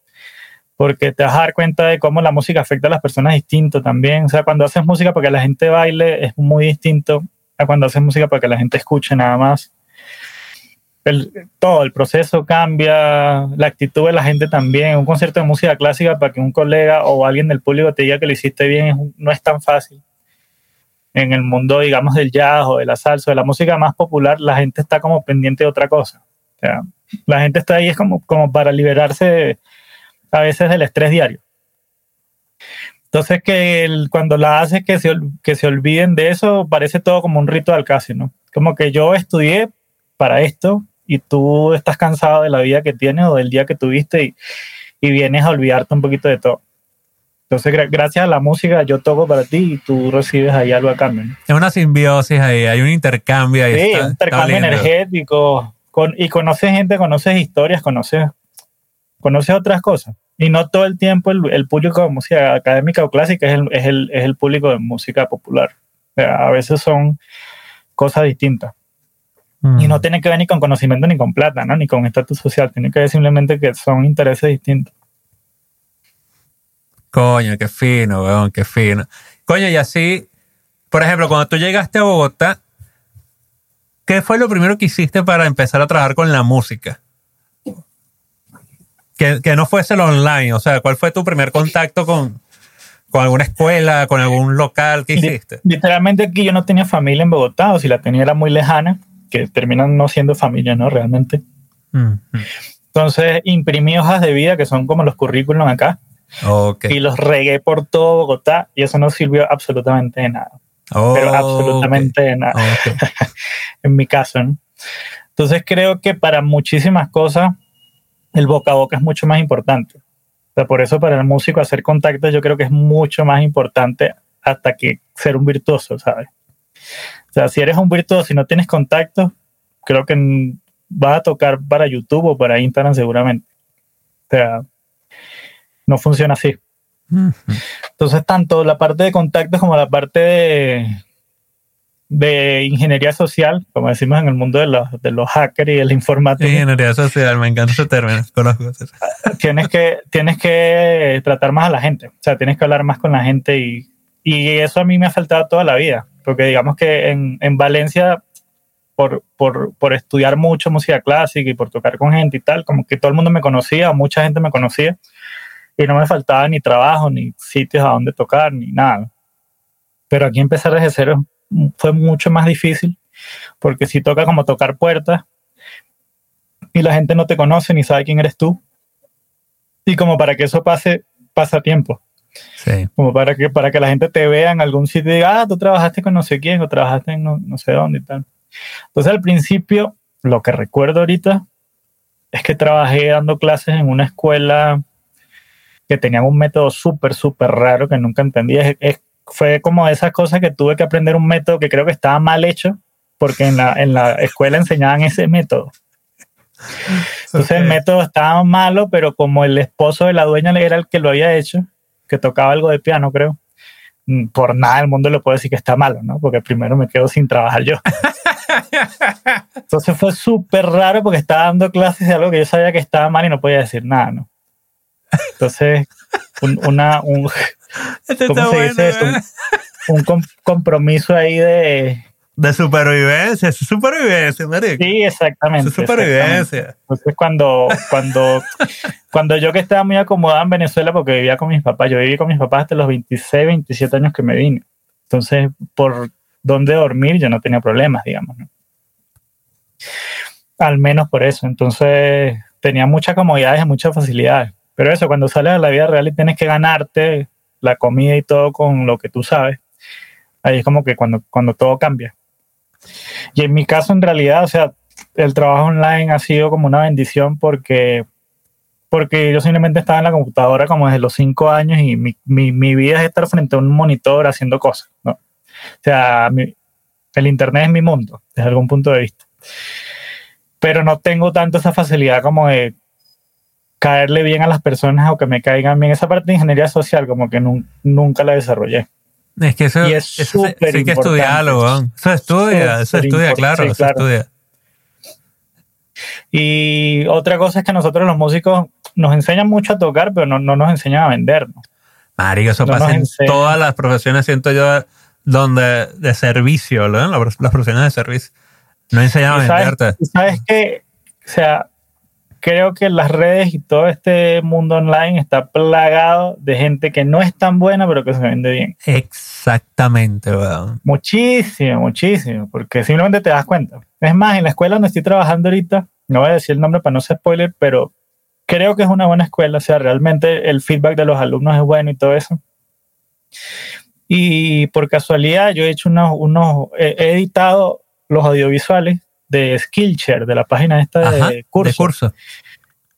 C: Porque te vas a dar cuenta de cómo la música afecta a las personas distinto también. O sea, cuando haces música para que la gente baile es muy distinto a cuando haces música para que la gente escuche nada más el, todo el proceso cambia, la actitud de la gente también. Un concierto de música clásica para que un colega o alguien del público te diga que lo hiciste bien no es tan fácil. En el mundo, digamos, del jazz o de la salsa, de la música más popular, la gente está como pendiente de otra cosa. O sea, la gente está ahí es como, como para liberarse de- a veces del estrés diario. Entonces, que el- cuando la haces que se, que se olviden de eso, parece todo como un ritual casi, ¿no? Como que yo estudié para esto y tú estás cansado de la vida que tienes o del día que tuviste y, y vienes a olvidarte un poquito de todo. Entonces, gra- gracias a la música, yo toco para ti y tú recibes ahí algo a cambio. ¿no?
B: Es una simbiosis ahí, hay un intercambio ahí.
C: Sí,
B: está-
C: un intercambio energético. Con, y conoces gente, conoces historias, conoces, conoces otras cosas. Y no todo el tiempo el, el público de música académica o clásica es el, es, el, es el público de música popular. O sea, a veces son cosas distintas.
B: Mm.
C: Y no tiene que ver ni con conocimiento ni con plata, ¿no? Ni con estatus social. Tiene que ver simplemente que son intereses distintos.
B: Coño, qué fino, weón, qué fino. Coño, y así, por ejemplo, cuando tú llegaste a Bogotá, ¿qué fue lo primero que hiciste para empezar a trabajar con la música? Que, que no fuese lo online, o sea, ¿cuál fue tu primer contacto con, con alguna escuela, con algún local? ¿Qué hiciste?
C: Literalmente aquí yo no tenía familia en Bogotá, o si la tenía era muy lejana, que terminan no siendo familia, ¿no? Realmente.
B: Mm,
C: Entonces imprimí hojas de vida, que son como los currículum acá,
B: mm. Ok.
C: y los regué por todo Bogotá, y eso no sirvió absolutamente de nada.
B: Oh,
C: Pero absolutamente de nada.
B: ok.
C: en mi caso. ¿no? Entonces creo que para muchísimas cosas el boca a boca es mucho más importante. O sea, por eso para el músico hacer contactos yo creo que es mucho más importante hasta que ser un virtuoso, ¿sabes? O sea, si eres un virtuoso y no tienes contactos, creo que vas a tocar para YouTube o para Instagram seguramente. O sea, no funciona así. Entonces, tanto la parte de contactos como la parte de, de ingeniería social, como decimos en el mundo de los, de los hackers y de la informática.
B: Ingeniería social, me encanta ese término, conozco.
C: tienes, que, tienes que tratar más a la gente, o sea, tienes que hablar más con la gente y, y eso a mí me ha faltado toda la vida, porque digamos que en, en Valencia, por, por, por, estudiar mucho música clásica y por tocar con gente y tal, como que todo el mundo me conocía, mucha gente me conocía, y no me faltaba ni trabajo, ni sitios a donde tocar, ni nada. Pero aquí empezar desde cero fue mucho más difícil, porque si toca como tocar puertas y la gente no te conoce ni sabe quién eres tú, y como para que eso pase, pasa tiempo.
B: Sí.
C: Como para que, para que la gente te vea en algún sitio y diga, ah, tú trabajaste con no sé quién o trabajaste en no, no sé dónde y tal. Entonces al principio, lo que recuerdo ahorita es que trabajé dando clases en una escuela que tenía un método súper, súper raro que nunca entendí. Es, es, fue como esas cosas que tuve que aprender un método que creo que estaba mal hecho, porque en la, en la escuela enseñaban ese método. Entonces okay. el método estaba malo, pero como el esposo de la dueña era el que lo había hecho, que tocaba algo de piano, creo, mm, por nada del mundo le puedo decir que está malo, ¿no? Porque primero me quedo sin trabajar yo. Entonces fue súper raro porque estaba dando clases de algo que yo sabía que estaba mal y no podía decir nada, ¿no? Entonces, un, una, un,
B: Este
C: ¿cómo se dice eso?
B: ¿verdad?
C: Un, un com- compromiso ahí de...
B: De supervivencia, es supervivencia, marico.
C: Sí, exactamente.
B: Es
C: exactamente.
B: supervivencia.
C: Entonces cuando, cuando, cuando yo que estaba muy acomodado en Venezuela porque vivía con mis papás, yo viví con mis papás hasta los 26, 27 años que me vine. Entonces, por dónde dormir yo no tenía problemas, digamos. ¿no? Al menos por eso. Entonces, tenía muchas comodidades y muchas facilidades. Pero eso, cuando sales a la vida real y tienes que ganarte la comida y todo con lo que tú sabes, ahí es como que cuando, cuando todo cambia. Y en mi caso, en realidad, o sea, el trabajo online ha sido como una bendición porque, porque yo simplemente estaba en la computadora como desde los cinco años y mi, mi, mi vida es estar frente a un monitor haciendo cosas. O sea, el Internet es mi mundo, desde algún punto de vista. Pero no tengo tanto esa facilidad como de caerle bien a las personas o que me caigan bien. Esa parte de ingeniería social como que nun- nunca la desarrollé.
B: Es que eso,
C: Y es
B: sí-
C: súper
B: sí que
C: importante.
B: estudiarlo, weón. Eso estudia, eso estudia, claro,
C: sí,
B: eso estudia.
C: Y otra cosa es que nosotros los músicos nos enseñan mucho a tocar, pero no, no nos enseñan a vendernos.
B: Marico, eso
C: No
B: pasa en todas las profesiones, siento yo, donde de servicio, ¿no? Las, profesiones de servicio. No enseñan a
C: sabes,
B: venderte.
C: y sabes que, o sea, creo que las redes y todo este mundo online está plagado de gente que no es tan buena, pero que se vende bien.
B: Exactamente, weón.
C: Muchísimo, muchísimo, porque simplemente te das cuenta. Es más, en la escuela donde estoy trabajando ahorita, no voy a decir el nombre para no ser spoiler, pero creo que es una buena escuela, o sea, realmente el feedback de los alumnos es bueno y todo eso. Y por casualidad yo he hecho unos, unos he he editado los audiovisuales de Skillshare, de la página esta
B: Ajá,
C: de curso
B: de curso.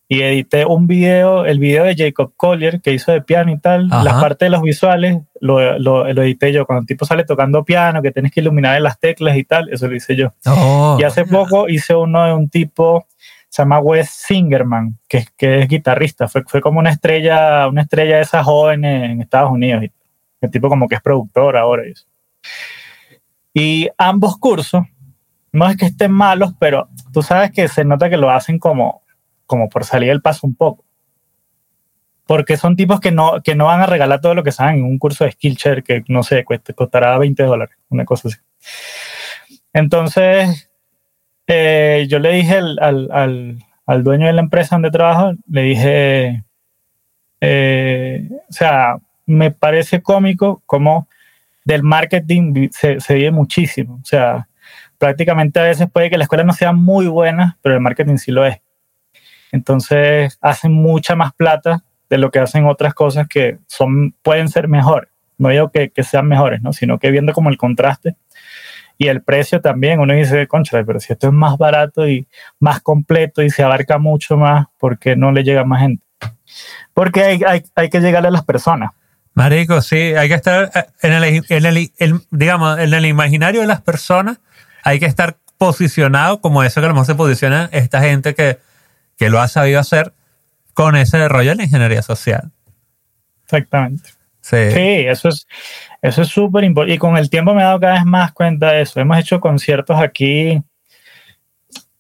C: y edité un video, el video de Jacob Collier que hizo de piano y tal.
B: Ajá.
C: La parte de los visuales lo, lo, lo edité yo. Cuando el tipo sale tocando piano, que tienes que iluminar en las teclas y tal, eso lo hice yo.
B: Oh,
C: y hace poco hice uno de un tipo, se llama Wes Singerman, que, es- que es guitarrista. Fue, fue como una estrella, una estrella de esas jóvenes en Estados Unidos. Y el tipo como que es productor ahora y eso. Y ambos cursos, no es que estén malos, pero tú sabes que se nota que lo hacen como, como por salir del paso un poco. Porque son tipos que no, que no van a regalar todo lo que saben en un curso de Skillshare que, no sé, cueste, costará 20 dólares, una cosa así. Entonces, eh, yo le dije al, al, al, dueño de la empresa donde trabajo, le dije, eh, o sea, me parece cómico como del marketing se, se vive muchísimo. O sea, prácticamente a veces puede que la escuela no sea muy buena, pero el marketing sí lo es. Entonces hacen mucha más plata de lo que hacen otras cosas que son, pueden ser mejores. No digo que, que sean mejores, ¿no? sino que viendo como el contraste y el precio también, uno dice, concha, pero si esto es más barato y más completo y se abarca mucho más, ¿por qué no le llega más gente? Porque hay, hay, hay que llegarle a las personas.
B: Marico, sí, hay que estar en el, en el, el- digamos, en el imaginario de las personas, hay que estar posicionado como eso que a lo mejor se posiciona esta gente que, que lo ha sabido hacer con ese rollo de la ingeniería social.
C: Exactamente.
B: Sí.
C: Sí, eso es eso es súper importante. Y con el tiempo me he dado cada vez más cuenta de eso. Hemos hecho conciertos aquí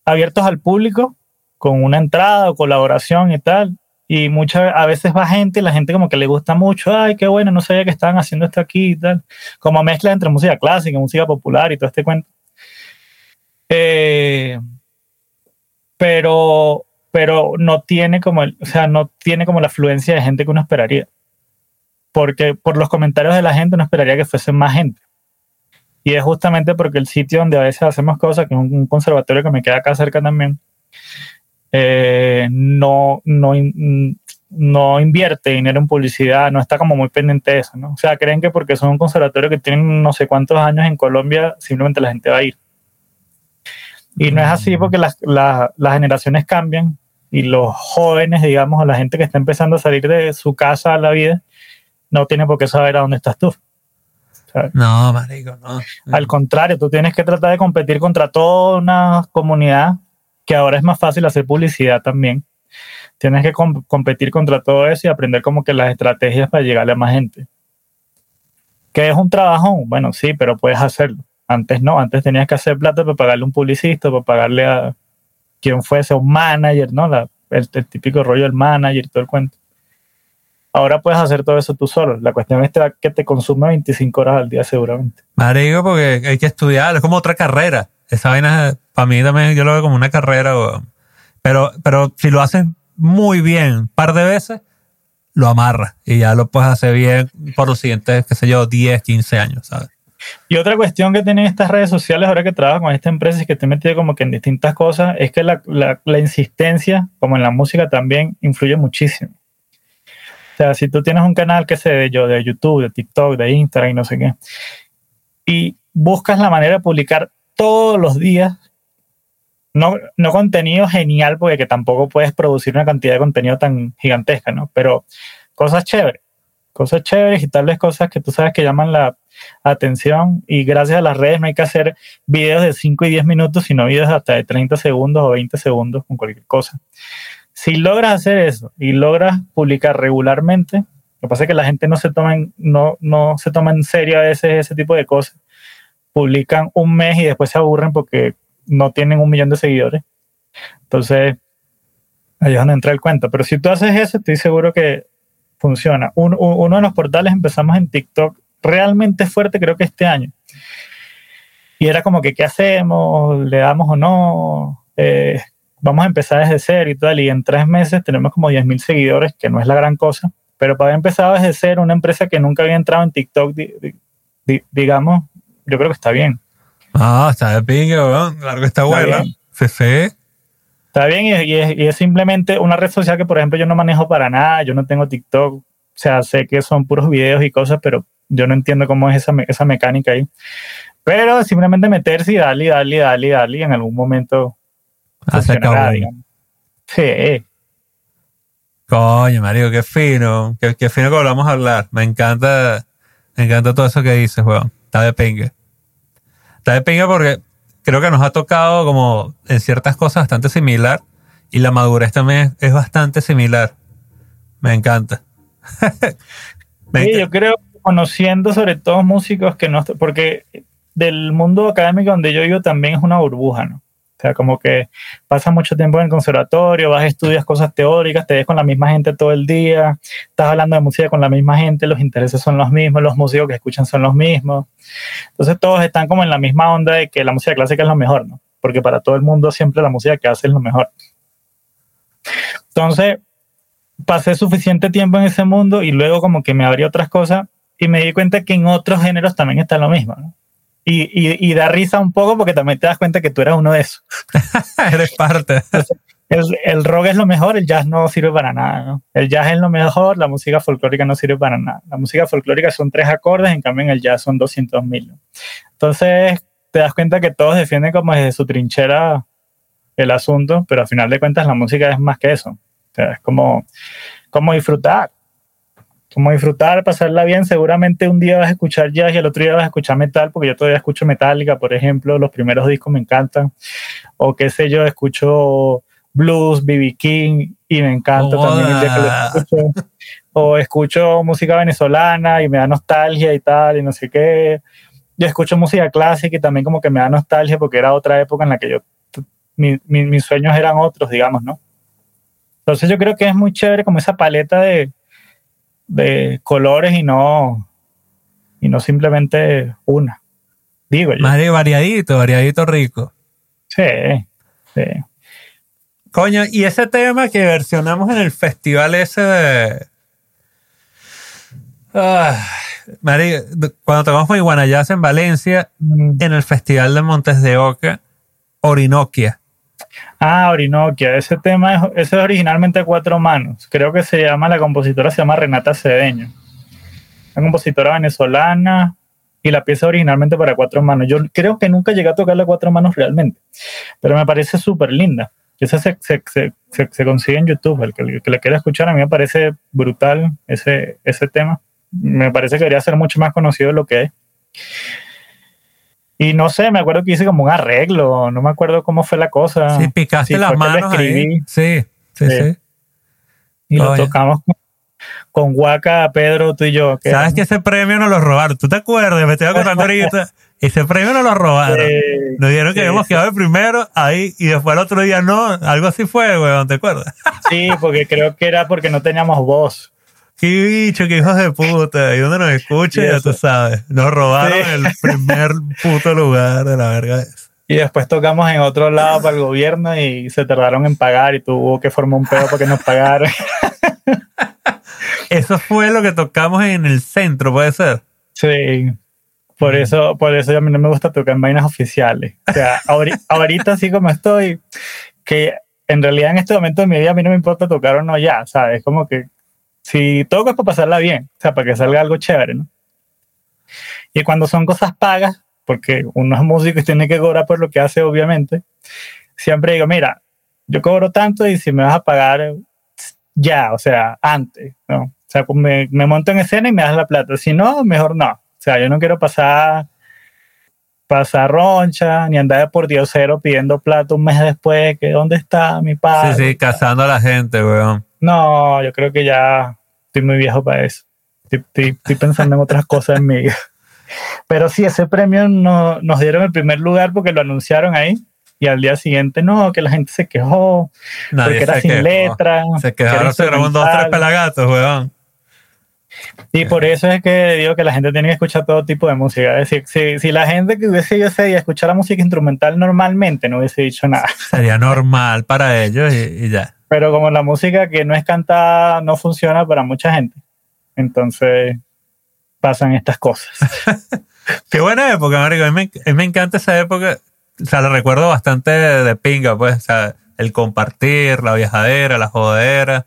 C: abiertos al público, con una entrada o colaboración y tal. Y muchas a veces va gente y la gente como que le gusta mucho. Ay, qué bueno, no sabía que estaban haciendo esto aquí y tal. Como mezcla entre música clásica, música popular y todo este cuento. Eh, pero, pero no tiene como, el, o sea, no tiene como la afluencia de gente que uno esperaría. Porque por los comentarios de la gente uno esperaría que fuese más gente. Y es justamente porque el sitio donde a veces hacemos cosas, que es un conservatorio que me queda acá cerca también, eh, no, no, no invierte dinero en publicidad, no está como muy pendiente de eso, ¿no? O sea, creen que porque son un conservatorio que tienen no sé cuántos años en Colombia, simplemente la gente va a ir. Y no es así porque las, las, las generaciones cambian y los jóvenes, digamos, o la gente que está empezando a salir de su casa a la vida, no tiene por qué saber a dónde estás tú. ¿sabes?
B: No, marico, no.
C: Al contrario, tú tienes que tratar de competir contra toda una comunidad que ahora es más fácil hacer publicidad también. Tienes que com competir contra todo eso y aprender como que las estrategias para llegarle a más gente. ¿Que es un trabajo? Bueno, sí, pero puedes hacerlo. Antes no, antes tenías que hacer plata para pagarle a un publicista, para pagarle a quien fuese, un manager, ¿no? La, el, típico rollo del manager, todo el cuento. Ahora puedes hacer todo eso tú solo. La cuestión es que te consume 25 horas al día seguramente.
B: Marico, porque hay que estudiar, es como otra carrera. Esa vaina, para mí también yo lo veo como una carrera. Pero, pero si lo hacen muy bien, un par de veces, lo amarras y ya lo puedes hacer bien por los siguientes, qué sé yo, 10, 15 años, ¿sabes?
C: Y otra cuestión que tienen estas redes sociales ahora que trabajo con esta empresa y que he metido como que en distintas cosas es que la, la, insistencia, como en la música también, influye muchísimo. O sea, si tú tienes un canal, que sé yo, de YouTube, de TikTok, de Instagram y no sé qué, y buscas la manera de publicar todos los días, no, no contenido genial, porque que tampoco puedes producir una cantidad de contenido tan gigantesca, ¿no? Pero cosas chéveres, cosas chéveres y tal vez cosas que tú sabes que llaman la atención y gracias a las redes no hay que hacer videos de 5 y 10 minutos, sino videos hasta de 30 segundos o 20 segundos con cualquier cosa. Si logras hacer eso y logras publicar regularmente, lo que pasa es que la gente no se toma en, no, no se toma en serio a veces ese tipo de cosas. Publican un mes y después se aburren porque no tienen un millón de seguidores. Entonces, ahí es donde entra el cuento. Pero si tú haces eso, estoy seguro que funciona. Un, uno de los portales empezamos en TikTok realmente fuerte, creo que este año. Y era como que, ¿qué hacemos? ¿Le damos o no? Eh, vamos a empezar desde cero y tal. Y en tres meses tenemos como 10 mil seguidores, que no es la gran cosa. Pero para haber empezado desde cero, una empresa que nunca había entrado en TikTok, di, di, digamos, yo creo que está bien.
B: Ah, está de pingue, weón. Largo está, está. Sí, sí.
C: Está bien y es, y es, simplemente una red social que, por ejemplo, yo no manejo para nada. Yo no tengo TikTok. O sea, sé que son puros videos y cosas, pero yo no entiendo cómo es esa, esa mecánica ahí. Pero simplemente meterse y darle, darle, darle, darle, y en algún momento
B: funcionará,
C: digamos. Sí.
B: Coño, Mario, qué fino. Qué, qué, fino que volvamos a hablar. Me encanta, me encanta todo eso que dices, weón. Está de pingue. Está de pingue porque creo que nos ha tocado como en ciertas cosas bastante similar y la madurez también es bastante similar. Me encanta.
C: Me sí, encanta. yo creo conociendo sobre todo músicos que no, porque del mundo académico donde yo vivo también es una burbuja, ¿no? O sea, como que pasas mucho tiempo en el conservatorio, vas, estudias cosas teóricas, te ves con la misma gente todo el día, estás hablando de música con la misma gente, los intereses son los mismos, los músicos que escuchan son los mismos. Entonces todos están como en la misma onda de que la música clásica es lo mejor, ¿no? Porque para todo el mundo siempre la música que hace es lo mejor. Entonces, pasé suficiente tiempo en ese mundo y luego como que me abrí otras cosas y me di cuenta que en otros géneros también está lo mismo, ¿no? Y, y, y, da risa un poco porque también te das cuenta que tú eras uno de esos.
B: Eres parte.
C: Entonces, el, el, rock es lo mejor, el jazz no sirve para nada. ¿no? El jazz es lo mejor, la música folclórica no sirve para nada. La música folclórica son tres acordes, en cambio en el jazz son 200 mil. ¿no? Entonces te das cuenta que todos defienden como desde su trinchera el asunto, pero al final de cuentas la música es más que eso. O sea, es como, como disfrutar como disfrutar, pasarla bien. Seguramente un día vas a escuchar jazz y el otro día vas a escuchar metal, porque yo todavía escucho Metallica, por ejemplo, los primeros discos me encantan. O qué sé yo, escucho blues, B.B. King, y me encanta también el día que lo escucho. O escucho música venezolana y me da nostalgia y tal, y no sé qué. Yo escucho música clásica y también como que me da nostalgia porque era otra época en la que yo, mi- mi- mis sueños eran otros, digamos, ¿no? Entonces yo creo que es muy chévere como esa paleta de, de colores y no, y no simplemente una. Digo yo.
B: Más de variadito, variadito rico.
C: Sí, sí.
B: Coño, y ese tema que versionamos en el festival ese de. Ah, cuando tocamos con Iguana Jazz en Valencia,
C: Mm.
B: en el festival de Montes de Oca, Orinoquia.
C: Ah, Orinoquia. Ese tema es, ese es originalmente cuatro manos. Creo que se llama, la compositora se llama Renata Cedeño. Una compositora venezolana y la pieza originalmente para cuatro manos. Yo creo que nunca llegué a tocarla a cuatro manos realmente, pero me parece súper linda. Esa se, se, se, se- se consigue en YouTube. El que, el que la quiera escuchar, a mí me parece brutal ese, ese tema. Me parece que debería ser mucho más conocido de lo que es. Y no sé, me acuerdo que hice como un arreglo, no me acuerdo cómo fue la cosa.
B: Sí, picaste
C: sí,
B: las manos ahí. Sí, sí,
C: Sí.
B: sí.
C: Y lo tocamos con, con Waka, Pedro, tú y yo. que
B: ¿Sabes
C: éramos-
B: que ese premio nos lo robaron? ¿Tú te acuerdas? Me estoy acordando ahorita. Ese premio nos lo robaron. Nos dijeron que
C: sí,
B: habíamos quedado de primero ahí y después el otro día no. Algo así fue, weón, ¿te acuerdas?
C: Sí, porque creo que era porque no teníamos voz.
B: Qué bicho, qué hijos de puta. Y donde nos escucha,
C: Sí,
B: ya tú sabes. Nos robaron
C: Sí.
B: el primer puto lugar de la verga.
C: Y después tocamos en otro lado para el gobierno y se tardaron en pagar y tuvo que formar un pedo para que nos pagaran.
B: Eso fue lo que tocamos en el centro, puede ser.
C: Sí. Por eso, por eso a mí no me gusta tocar en vainas oficiales. O sea, ahori- ahorita así como estoy, que en realidad en este momento de mi vida a mí no me importa tocar o no ya, ¿sabes? Como que si toco es para pasarla bien, o sea, para que salga algo chévere, ¿no? Y cuando son cosas pagas, porque uno es músico y tiene que cobrar por lo que hace, obviamente, siempre digo, mira, yo cobro tanto y si me vas a pagar ya, o sea, antes, ¿no? O sea, pues me, me monto en escena y me das la plata. Si no, mejor no. O sea, yo no quiero pasar pasar roncha, ni andar de por diosero pidiendo plata un mes después, que dónde está mi padre.
B: Sí, sí, cazando a la gente, weón.
C: No, yo creo que ya estoy muy viejo para eso. Estoy, estoy- estoy pensando en otras cosas en mi vida. Pero sí, ese premio no- nos dieron el primer lugar porque lo anunciaron ahí. Y al día siguiente, no, que la gente se quejó,
B: Nadie
C: porque era sin
B: quejó.
C: letra.
B: Se
C: que era
B: quedaron, se grabaron dos, tres pelagatos, weón.
C: Y por eso es que digo que la gente tiene que escuchar todo tipo de música. Es decir, si, si la gente que hubiese ido ese día a escuchar la música instrumental normalmente no hubiese dicho nada.
B: Sería normal para ellos y, y ya.
C: Pero como la música que no es cantada no funciona para mucha gente, entonces pasan estas cosas.
B: Qué buena época, marico. A mí, me, a mí me encanta esa época. O sea, la recuerdo bastante de, de pinga, pues. O sea, el compartir, la viajadera, la jodera.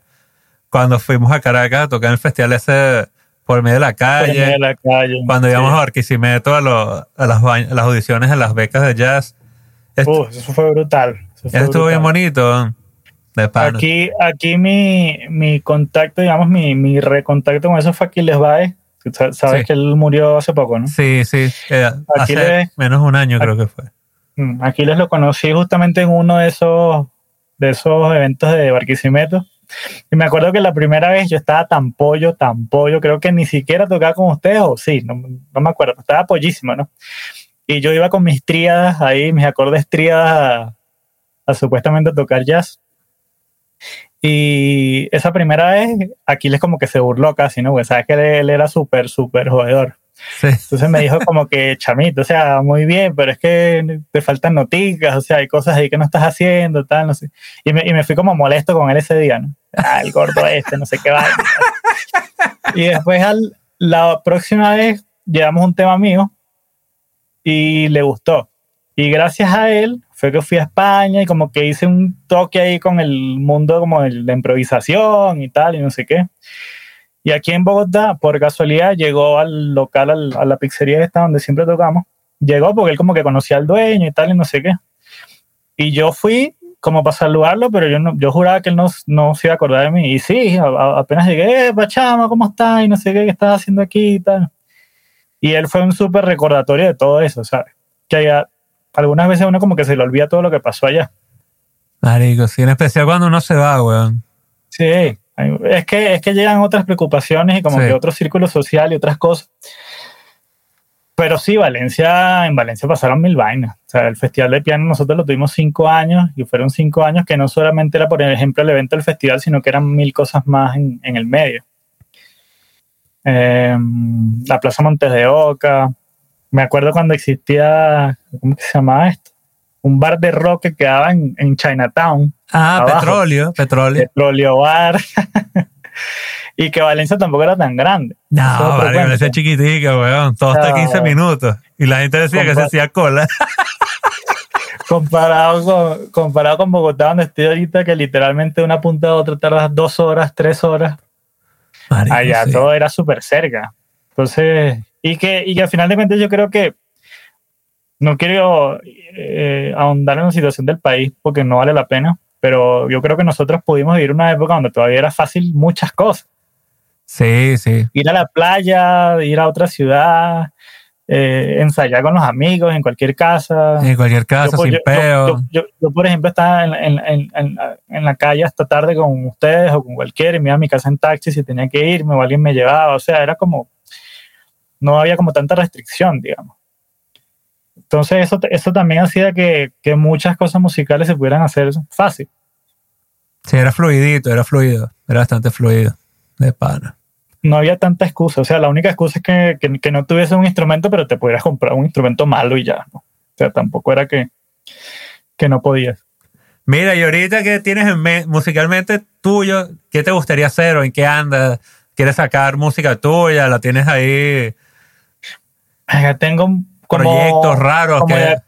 B: Cuando fuimos a Caracas a tocar en el festival ese por medio de la
C: Por en medio
B: calle.
C: de la calle.
B: Cuando
C: Sí.
B: íbamos a Barquisimeto a, lo- a las, a las audiciones de las becas de jazz. Est-
C: Uf, eso fue brutal. Eso fue
B: eso estuvo bien
C: brutal.
B: bonito. De.
C: Aquí, aquí mi, mi contacto, digamos, mi, mi recontacto con eso fue Aquiles Baez. Sabes
B: Sí.
C: que él murió hace poco, ¿no?
B: Sí, sí. eh, hace
C: le-
B: menos de un año creo que fue.
C: Mm, Aquiles lo conocí justamente en uno de esos, de esos eventos de Barquisimeto. Y me acuerdo que la primera vez yo estaba tan pollo, tan pollo, creo que ni siquiera tocaba con ustedes, o sí, no, no me acuerdo, estaba pollísimo, ¿no? Y yo iba con mis tríadas ahí, mis acordes tríadas a, a supuestamente tocar jazz. Y esa primera vez, Aquiles como que se burló casi, ¿no? Porque sabes que él, él era súper, súper jodedor.
B: Sí.
C: Entonces me dijo como que, chamito, o sea, muy bien, pero es que te faltan noticas, o sea, hay cosas ahí que no estás haciendo, tal, no sé. Y me, y me fui como molesto con él ese día, ¿no? Ah, el gordo este, no sé qué va. Y después al, la próxima vez llevamos un tema mío y le gustó. Y gracias a él fue que fui a España y como que hice un toque ahí con el mundo como de improvisación y tal y no sé qué. Y aquí en Bogotá, por casualidad, llegó al local, al- a la pizzería esta donde siempre tocamos. Llegó porque él como que conocía al dueño y tal y no sé qué. Y yo fui como para saludarlo, pero yo, no, yo juraba que él no, no se iba a acordar de mí. Y sí, a- apenas llegué, eh, Pachama, ¿cómo estás? Y no sé qué, qué estás haciendo aquí y tal. Y él fue un súper recordatorio de todo eso, ¿sabes? Que haya, algunas veces uno como que se le olvida todo lo que pasó allá.
B: Marico, sí, en especial cuando uno se va, weón.
C: Sí, es que, es que llegan otras preocupaciones y como
B: Sí.
C: que otro círculo social y otras cosas. Pero sí, Valencia, en Valencia pasaron mil vainas. O sea, el Festival de Piano nosotros lo tuvimos cinco años y fueron cinco años que no solamente era, por ejemplo, el evento del festival, sino que eran mil cosas más en, en el medio. Eh, la Plaza Montes de Oca. Me acuerdo cuando existía, ¿cómo que se llamaba esto? Un bar de rock que quedaba en, en Chinatown.
B: Ah,
C: Abajo.
B: petróleo, petróleo.
C: Petróleo Bar. y que Valencia tampoco era tan grande. Es
B: No, marico,
C: cuento.
B: ese chiquitica, weón. Todo hasta
C: No.
B: 15 minutos. Y la gente decía que se hacía cola.
C: Comparado con, comparado con Bogotá, donde estoy ahorita, que literalmente de una punta a otra tardas dos horas, tres horas.
B: Marico,
C: Allá
B: sí.
C: todo era súper cerca. Entonces, y que, y que al final de cuentas yo creo que no quiero eh, ahondar en la situación del país porque no vale la pena, pero yo creo que nosotros pudimos vivir una época donde todavía era fácil muchas cosas.
B: Sí, sí.
C: ir a la playa, ir a otra ciudad, eh, ensayar con los amigos en cualquier casa.
B: En cualquier caso,
C: Yo,
B: sin
C: yo-
B: peo.
C: yo- yo- por ejemplo, estaba en, en- en- en- en la calle hasta tarde con ustedes o con cualquiera y me iba a mi casa en taxi si tenía que irme o alguien me llevaba. O sea, era como, no había como tanta restricción, digamos. Entonces, eso, eso también hacía que, que muchas cosas musicales se pudieran hacer fácil.
B: Sí, era fluidito, era fluido. Era bastante fluido. De pana.
C: no había tanta excusa. O sea, la única excusa es que, que, que no tuviese un instrumento, pero te pudieras comprar un instrumento malo y ya. ¿no? O sea, tampoco era que, que no podías.
B: Mira, y ahorita que tienes en mente, musicalmente tuyo, ¿qué te gustaría hacer o en qué andas? ¿Quieres sacar música tuya? ¿La tienes ahí?
C: Tengo como,
B: proyectos raros
C: como,
B: que...
C: de,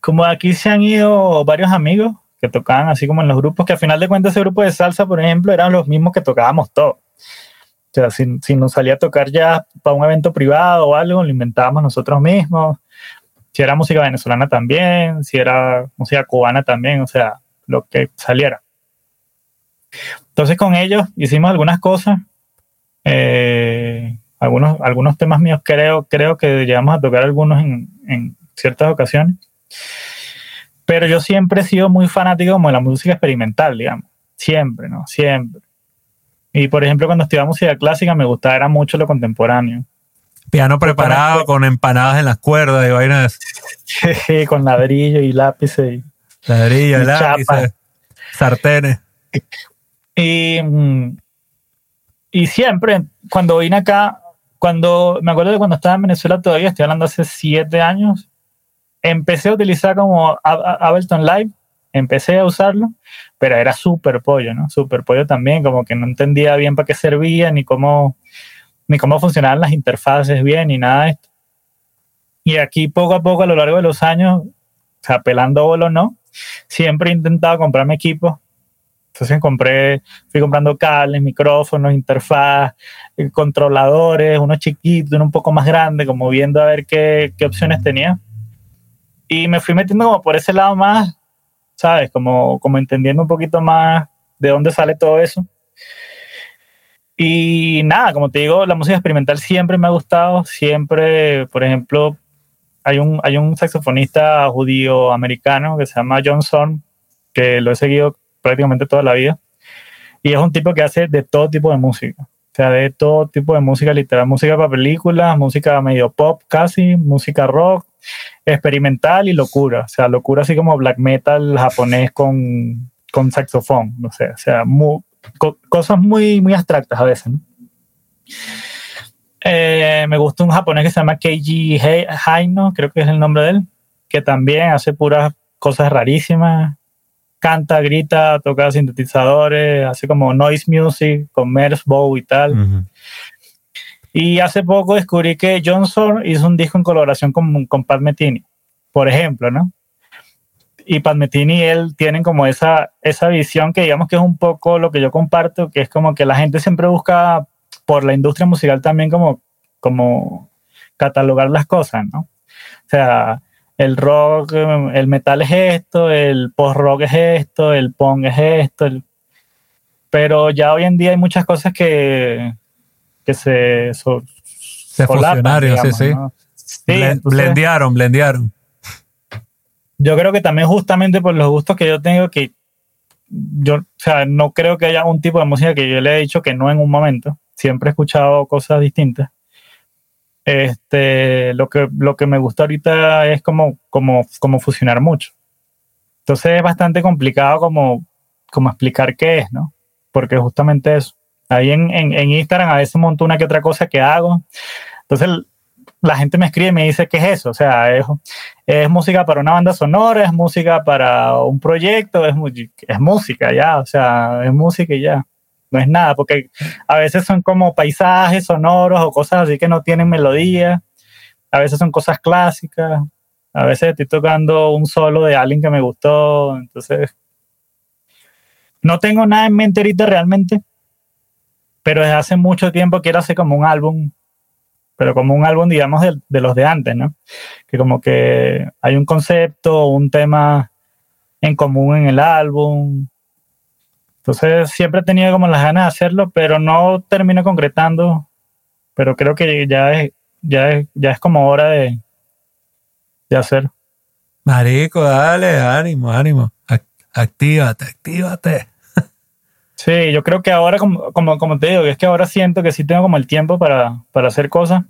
C: como de aquí se han ido varios amigos que tocaban así como en los grupos, que al final de cuentas ese grupo de salsa, por ejemplo, eran los mismos que tocábamos todos. O sea, si, si nos salía a tocar ya para un evento privado o algo, lo inventábamos nosotros mismos. Si era música venezolana también, si era música cubana también, o sea, lo que saliera. Entonces con ellos hicimos algunas cosas, eh, algunos, algunos temas míos creo, creo que llegamos a tocar algunos en, en ciertas ocasiones, pero yo siempre he sido muy fanático como de la música experimental, digamos, siempre, ¿no? Siempre. Y por ejemplo, cuando estudiaba música clásica me gustaba era mucho lo contemporáneo.
B: Piano preparado con empanadas en las cuerdas y vainas.
C: con ladrillo y lápices. Y,
B: Ladrillo,
C: Y
B: lápices,
C: chapa.
B: sartenes.
C: y, mm, y siempre, cuando vine acá, cuando me acuerdo de cuando estaba en Venezuela todavía, estoy hablando hace siete años, empecé a utilizar como Ableton Live, empecé a usarlo, pero era súper pollo, ¿no? Súper pollo también, como que no entendía bien para qué servía, ni cómo, ni cómo funcionaban las interfaces bien, ni nada de esto. Y aquí poco a poco, a lo largo de los años, o sea, pelando bolo no, siempre he intentado comprarme equipos. Entonces compré, fui comprando cables, micrófonos, interfaz, controladores, unos chiquitos, uno un poco más grande, como viendo a ver qué, qué opciones tenía. Y me fui metiendo como por ese lado más, ¿sabes? Como, como entendiendo un poquito más de dónde sale todo eso. Y nada, como te digo, la música experimental siempre me ha gustado, siempre, por ejemplo, hay un, hay un saxofonista judío americano que se llama John Zorn, que lo he seguido prácticamente toda la vida. Y es un tipo que hace de todo tipo de música. O sea, de todo tipo de música literal. Música para películas, música medio pop casi, música rock, experimental y locura. O sea, locura así como black metal japonés con, con saxofón. No sé, o sea, mu- co- cosas muy, muy abstractas a veces. ¿no? Eh, me gusta un japonés que se llama Keiji Haino, creo que es el nombre de él, que también hace puras cosas rarísimas. Canta, grita, toca sintetizadores, hace como noise music con Merce Bow y tal.
B: Ujú.
C: Y hace poco descubrí que Johnson hizo un disco en colaboración con, con Pat Metini, por ejemplo, ¿no? Y Pat Metini y él tienen como esa, esa visión que digamos que es un poco lo que yo comparto, que es como que la gente siempre busca por la industria musical también como, como catalogar las cosas, ¿no? O sea, el rock, el metal es esto, el post-rock es esto, el punk es esto, el- pero ya hoy en día hay muchas cosas que, que se, so-
B: Se
C: solapan,
B: fusionaron, sí, sí.
C: ¿no? Sí,
B: Blen-
C: entonces,
B: blendearon, blendearon.
C: yo creo que también justamente por los gustos que yo tengo, que yo, o sea, no creo que haya un tipo de música que yo le he dicho que no en un momento. Siempre he escuchado cosas distintas. Este, lo que, lo que me gusta ahorita es como, como, como fusionar mucho. Entonces es bastante complicado como, como explicar qué es, ¿no? Porque justamente eso. Ahí en, en, en Instagram a veces monto una que otra cosa que hago. Entonces la gente me escribe y me dice, ¿qué es eso? O sea, es, es música para una banda sonora, es música para un proyecto, es, es música ya, o sea, es música y ya. No es nada, porque a veces son como paisajes sonoros o cosas así que no tienen melodía. A veces son cosas clásicas. A veces estoy tocando un solo de alguien que me gustó. Entonces, no tengo nada en mente ahorita realmente, pero desde hace mucho tiempo quiero hacer como un álbum pero como un álbum, digamos, de, de, los de antes, ¿no? Que como que hay un concepto, un tema en común en el álbum. Entonces siempre he tenido como las ganas de hacerlo, pero no termino concretando. Pero creo que ya es, ya es, ya es como hora de, de hacer.
B: Marico, dale, ánimo, ánimo. Actívate, actívate.
C: Sí, yo creo que ahora, como, como, como, te digo, es que ahora siento que sí tengo como el tiempo para, para hacer cosas.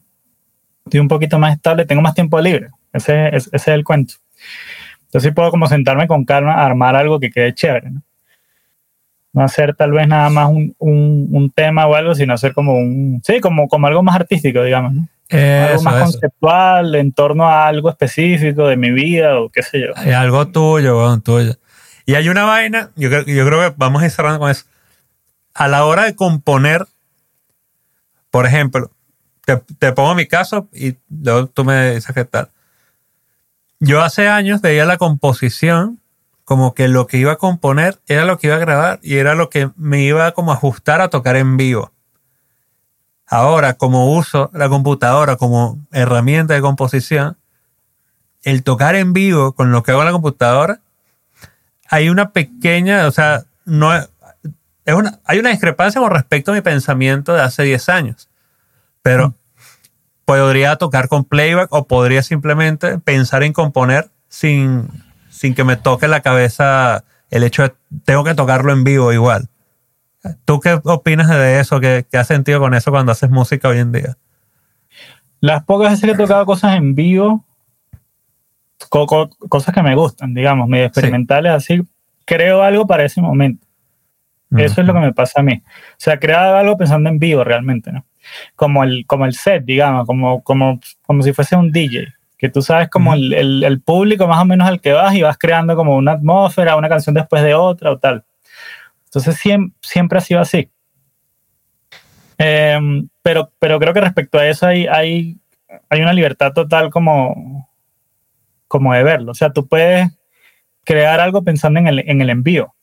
C: Estoy un poquito más estable, tengo más tiempo libre. Ese, ese, ese es el cuento. Entonces sí puedo como sentarme con calma a armar algo que quede chévere, ¿no? No hacer tal vez nada más un, un, un tema o algo, sino hacer como un, sí, como, como algo más artístico, digamos, ¿no?
B: Eso,
C: algo más
B: eso.
C: conceptual en torno a algo específico de mi vida o qué sé yo.
B: Hay algo tuyo, weón, tuyo. Y hay una vaina, yo creo, yo creo que vamos a ir cerrando con eso. A la hora de componer, por ejemplo, te, te pongo mi caso y luego tú me dices qué tal. Yo hace años veía la composición como que lo que iba a componer era lo que iba a grabar y era lo que me iba como a ajustar a tocar en vivo. Ahora, como uso la computadora como herramienta de composición, el tocar en vivo con lo que hago en la computadora, hay una pequeña, o sea, no es, una, hay una discrepancia con respecto a mi pensamiento de hace 10 años. Pero mm. podría tocar con playback o podría simplemente pensar en componer sin, sin que me toque la cabeza el hecho de tengo que tocarlo en vivo igual. ¿Tú qué opinas de eso? ¿Qué, qué has sentido con eso cuando haces música hoy en día?
C: Las pocas veces que he tocado cosas en vivo, co co cosas que me gustan, digamos, medio experimentales, sí. así, creo algo para ese momento. Uh -huh. Eso es lo que me pasa a mí. O sea, crear algo pensando en vivo realmente, ¿no? Como el, como el set, digamos, como, como, como si fuese un DJ, que tú sabes como el, el, el, público más o menos al que vas y vas creando como una atmósfera, una canción después de otra o tal. Entonces siempre, siempre ha sido así. Eh, pero, pero creo que respecto a eso hay, hay, hay una libertad total como, como de verlo. O sea, tú puedes crear algo pensando en el, en el envío.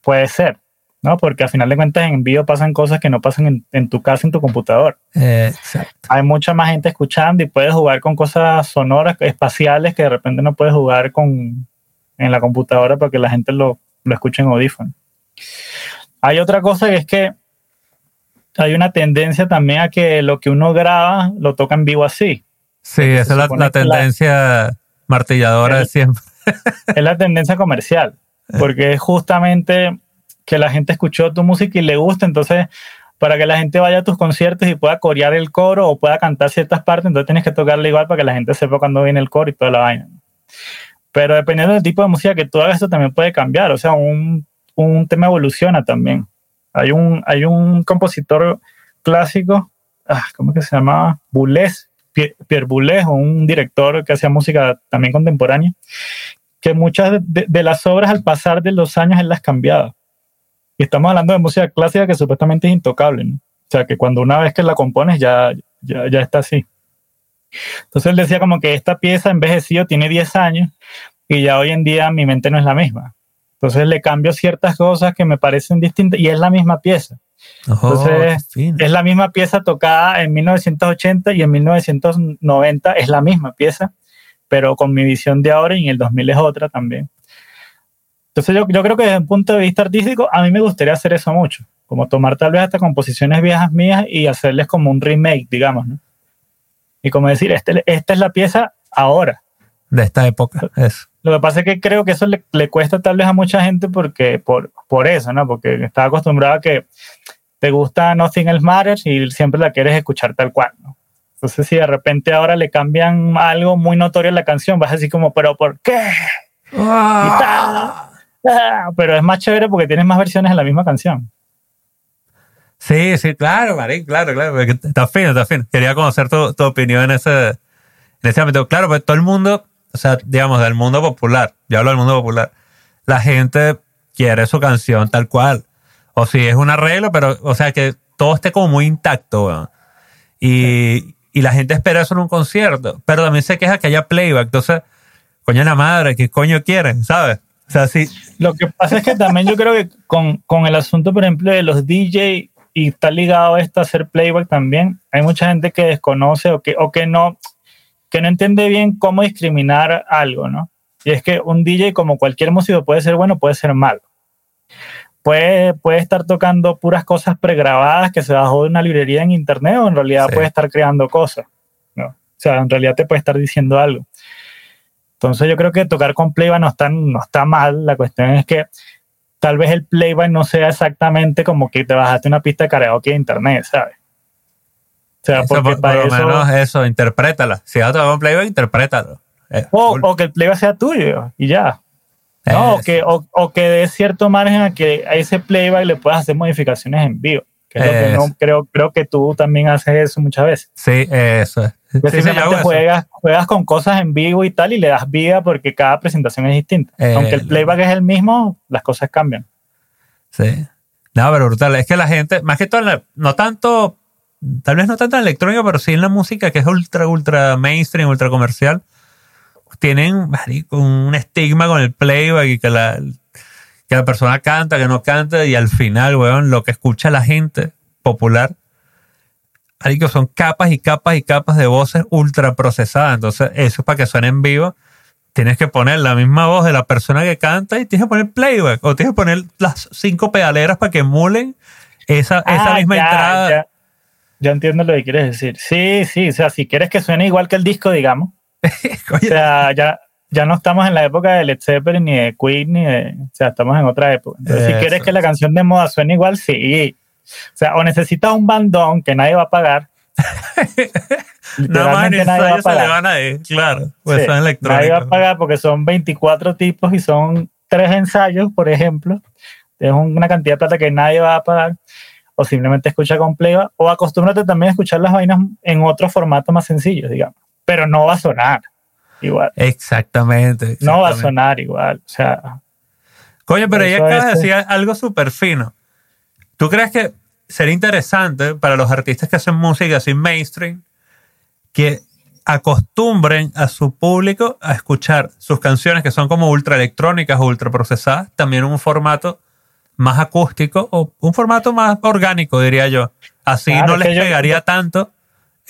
C: Puede ser, ¿no? Porque al final de cuentas en envío pasan cosas que no pasan en, en tu casa, en tu computador.
B: Exacto.
C: Hay mucha más gente escuchando y puedes jugar con cosas sonoras, espaciales, que de repente no puedes jugar con, en la computadora porque la gente lo, lo escucha en audífono. Hay otra cosa que es que hay una tendencia también a que lo que uno graba lo toca en vivo así.
B: Sí, esa es la, la tendencia la, martilladora de siempre.
C: Es la tendencia comercial, porque es justamente que la gente escuchó tu música y le gusta, entonces para que la gente vaya a tus conciertos y pueda corear el coro o pueda cantar ciertas partes, entonces tienes que tocarle igual para que la gente sepa cuando viene el coro y toda la vaina. Pero dependiendo del tipo de música que tú hagas, esto también puede cambiar, o sea, un, un tema evoluciona también. Hay un, hay un compositor clásico, ah, ¿cómo que se llamaba? Boulez, Pierre Boulez, un director que hacía música también contemporánea, que muchas de, de, las obras al pasar de los años él las cambiaba. Y estamos hablando de música clásica que supuestamente es intocable, ¿no? O sea, que cuando una vez que la compones ya, ya, ya está así. Entonces él decía como que esta pieza envejecido tiene 10 años y ya hoy en día mi mente no es la misma. Entonces le cambio ciertas cosas que me parecen distintas y es la misma pieza. Entonces es la misma pieza tocada en 1980 y en 1990 es la misma pieza, pero con mi visión de ahora y en el 2000 es otra también. Entonces yo, yo creo que desde un punto de vista artístico a mí me gustaría hacer eso mucho, como tomar tal vez hasta composiciones viejas mías y hacerles como un remake, digamos, ¿no? Y como decir, este, esta es la pieza ahora.
B: De esta época, eso.
C: Lo que pasa es que creo que eso le, le cuesta tal vez a mucha gente porque, por, por eso, ¿no? Porque está acostumbrado a que te gusta Nothing Else Matters y siempre la quieres escuchar tal cual, ¿no? Entonces, si de repente ahora le cambian algo muy notorio a la canción, vas así como, ¿pero por qué? Ah, Pero es más chévere porque tienes más versiones de la misma canción.
B: Sí, sí, claro, Marín, claro, claro. Está fino, está fino. Quería conocer tu, tu opinión en ese, en ese ámbito. Claro, pues todo el mundo, o sea, digamos, del mundo popular, yo hablo del mundo popular, la gente quiere su canción tal cual. O si es un arreglo, pero, o sea, que todo esté como muy intacto, weón. Y, y la gente espera eso en un concierto, pero también se queja que haya playback. Entonces, coño la madre, ¿qué coño quieren? ¿Sabes? O sea, sí,
C: Lo que pasa es que también yo creo que con, con el asunto, por ejemplo, de los DJ y está ligado a esto a hacer playback también, hay mucha gente que desconoce o que, o que no que no entiende bien cómo discriminar algo, ¿no? Y es que un DJ, como cualquier músico, puede ser bueno, puede ser malo. Puede, puede estar tocando puras cosas pregrabadas que se bajó de una librería en internet o en realidad
B: Sí.
C: puede estar creando cosas, ¿no? O sea, en realidad te puede estar diciendo algo. Entonces yo creo que tocar con playback no está, no está mal, la cuestión es que tal vez el playback no sea exactamente como que te bajaste una pista de karaoke de internet, ¿sabes? O sea,
B: eso,
C: porque
B: por, lo
C: eso...
B: menos eso, interprétala. Si vas a tocar un playback, interprétalo. Eh,
C: O,
B: cool.
C: o que el playback sea tuyo y ya. ¿no? O que, o, o que dé cierto margen a que a ese playback le puedas hacer modificaciones en vivo. Lo que no, creo, creo que tú también haces eso muchas veces.
B: Sí, eso es. Sí, sí,
C: juegas, juegas con cosas en vivo y tal y le das vida porque cada presentación es distinta.
B: Eh,
C: Aunque el playback es el mismo, las cosas cambian.
B: Sí. No, pero brutal. Es que la gente, más que todo, no tanto, tal vez no tanto en electrónica, pero sí en la música que es ultra, ultra mainstream, ultra comercial, tienen marico, un estigma con el playback y que la, que la persona canta, que no canta, y al final, weón, lo que escucha la gente popular, marico, son capas y capas y capas de voces ultra procesadas. Entonces, eso es para que suene en vivo. Tienes que poner la misma voz de la persona que canta y tienes que poner playback. O tienes que poner las cinco pedaleras para que emulen esa, esa
C: Ah,
B: misma
C: ya,
B: entrada.
C: Ya, ya entiendo lo que quieres decir. Sí, sí, o sea, si quieres que suene igual que el disco, digamos. O sea, ya, ya no estamos en la época de Led Zeppelin ni de Queen, ni de, o sea, estamos en otra época. Entonces, si quieres que la canción de moda suene igual, sí. O sea, o necesitas un bandón que nadie va a pagar.
B: Nada más en ensayo se le van a ir, claro. Pues
C: Sí,
B: son
C: nadie va a
B: electrónicos.
C: pagar porque son 24 tipos y son tres ensayos, por ejemplo. Es una cantidad de plata que nadie va a pagar. O simplemente escucha con playback. O acostúmbrate también a escuchar las vainas en otro formato más sencillo, digamos. Pero no va a sonar igual.
B: Exactamente.
C: No va a sonar igual. O sea,
B: Coño, pero ella acaba de decir algo súper fino. ¿Tú crees que sería interesante para los artistas que hacen música así mainstream que acostumbren a su público a escuchar sus canciones que son como ultra electrónicas o ultra procesadas, también en un formato más acústico o un formato más orgánico, diría yo? Así
C: Claro,
B: no
C: es
B: les
C: yo-
B: pegaría tanto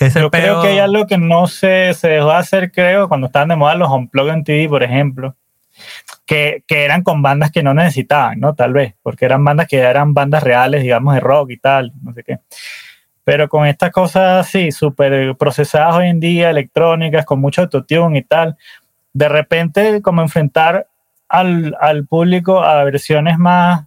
B: ese
C: yo creo que hay algo que no se, se dejó de hacer, creo, cuando estaban de moda los Unplugged en TV, por ejemplo. Que, que eran con bandas que no necesitaban, ¿no? Tal vez, porque eran bandas que eran bandas reales, digamos, de rock y tal, no sé qué. Pero con estas cosas así, súper procesadas hoy en día, electrónicas, con mucho autotune y tal, de repente como enfrentar al, al público a versiones más,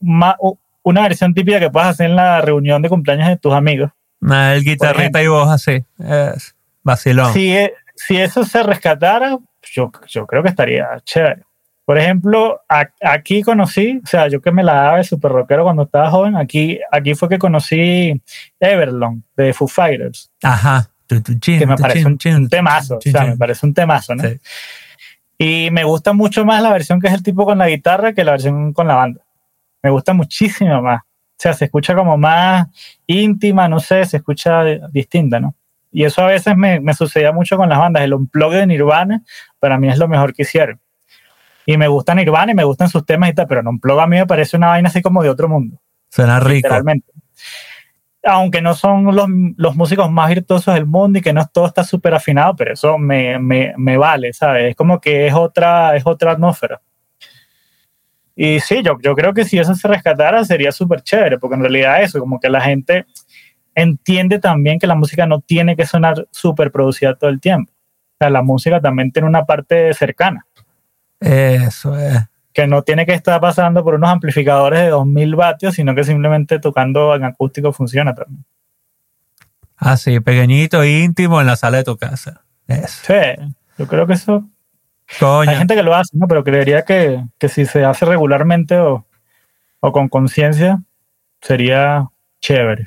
C: más, una versión típica que puedas hacer en la reunión de cumpleaños de tus amigos.
B: Nah, el guitarrita y voz así. Es vacilón.
C: Si, e- si eso se rescatara, yo, yo creo que estaría chévere. Por ejemplo, a- aquí conocí, o sea, yo que me la daba de super rockero cuando estaba joven, aquí, aquí fue que conocí Everlong de Foo Fighters,
B: Ajá.
C: Que me parece un, temazo, o sea, me parece un temazo, ¿no?
B: Sí.
C: Y me gusta mucho más la versión que es el tipo con la guitarra que la versión con la banda. Me gusta muchísimo más. O sea, se escucha como más íntima, no sé, se escucha distinta, ¿no? Y eso a veces me, me sucedía mucho con las bandas. El unplug de Nirvana para mí es lo mejor que hicieron. Y me gusta Nirvana y me gustan sus temas y tal, pero unplug a mí me parece una vaina así como de otro mundo,
B: Suena rico.
C: literalmente. Aunque no son los, los músicos más virtuosos del mundo y que no todo está súper afinado, pero eso me, me, me vale, ¿sabes? Es como que es otra, es otra atmósfera. Y sí, yo, yo creo que si eso se rescatara sería súper chévere, porque en realidad eso, como que la gente entiende también que la música no tiene que sonar súper producida todo el tiempo. O sea, la música también tiene una parte cercana.
B: Eso es.
C: Que no tiene que estar pasando por unos amplificadores de 2000 vatios, sino que simplemente tocando en acústico funciona también.
B: Así, pequeñito, íntimo en la sala de tu casa. Eso.
C: Sí, yo creo que eso.
B: Coño.
C: Hay gente que lo hace, ¿no? Pero creería que, que si se hace regularmente o, o con conciencia, sería chévere.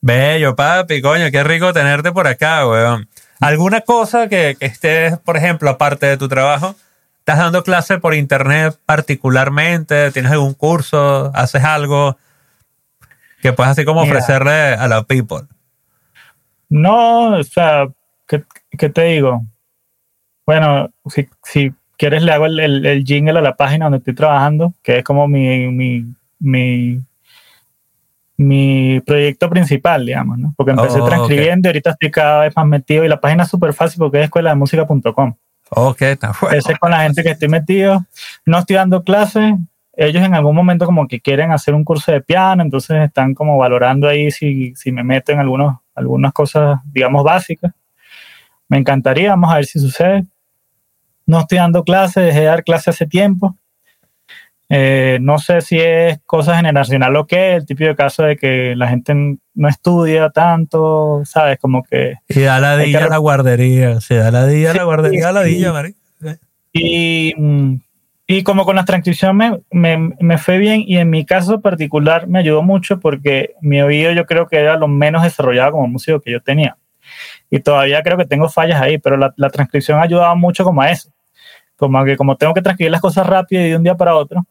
B: Bello, papi, coño, qué rico tenerte por acá, weón. ¿Alguna cosa que, que estés, por ejemplo, aparte de tu trabajo, estás dando clase por internet particularmente? ¿Tienes algún curso? ¿Haces algo que puedas así como
C: Mira.
B: ofrecerle a la people?
C: No, o sea, ¿qué, qué te digo? Bueno, si, si quieres le hago el, el, el jingle a la página donde estoy trabajando, que es como mi, mi, mi, mi proyecto principal, digamos, ¿no? Porque empecé
B: Oh,
C: transcribiendo y ahorita estoy cada vez más metido y la página es súper fácil porque es escuela de música.com.
B: Ok, está bueno.
C: Ese es con la gente que estoy metido. No estoy dando clases. Ellos en algún momento como que quieren hacer un curso de piano, entonces están como valorando ahí si, si me meto en algunos, algunas cosas, digamos, básicas. Me encantaría, vamos a ver si sucede. No estoy dando clases, dejé de dar clases hace tiempo. Eh, no sé si es cosa generacional o qué, el típico caso de que la gente no estudia tanto, ¿sabes? Como que
B: Y da la dilla a la guardería. Si da la dilla a la guardería, a la dilla, marico.
C: Y, y como con las transcripciones me, me, me fue bien y en mi caso particular me ayudó mucho porque mi oído yo creo que era lo menos desarrollado como músico que yo tenía. Y todavía creo que tengo fallas ahí, pero la, la transcripción ha ayudado mucho como a eso. Como que como tengo que transcribir las cosas rápido y de un día para otro,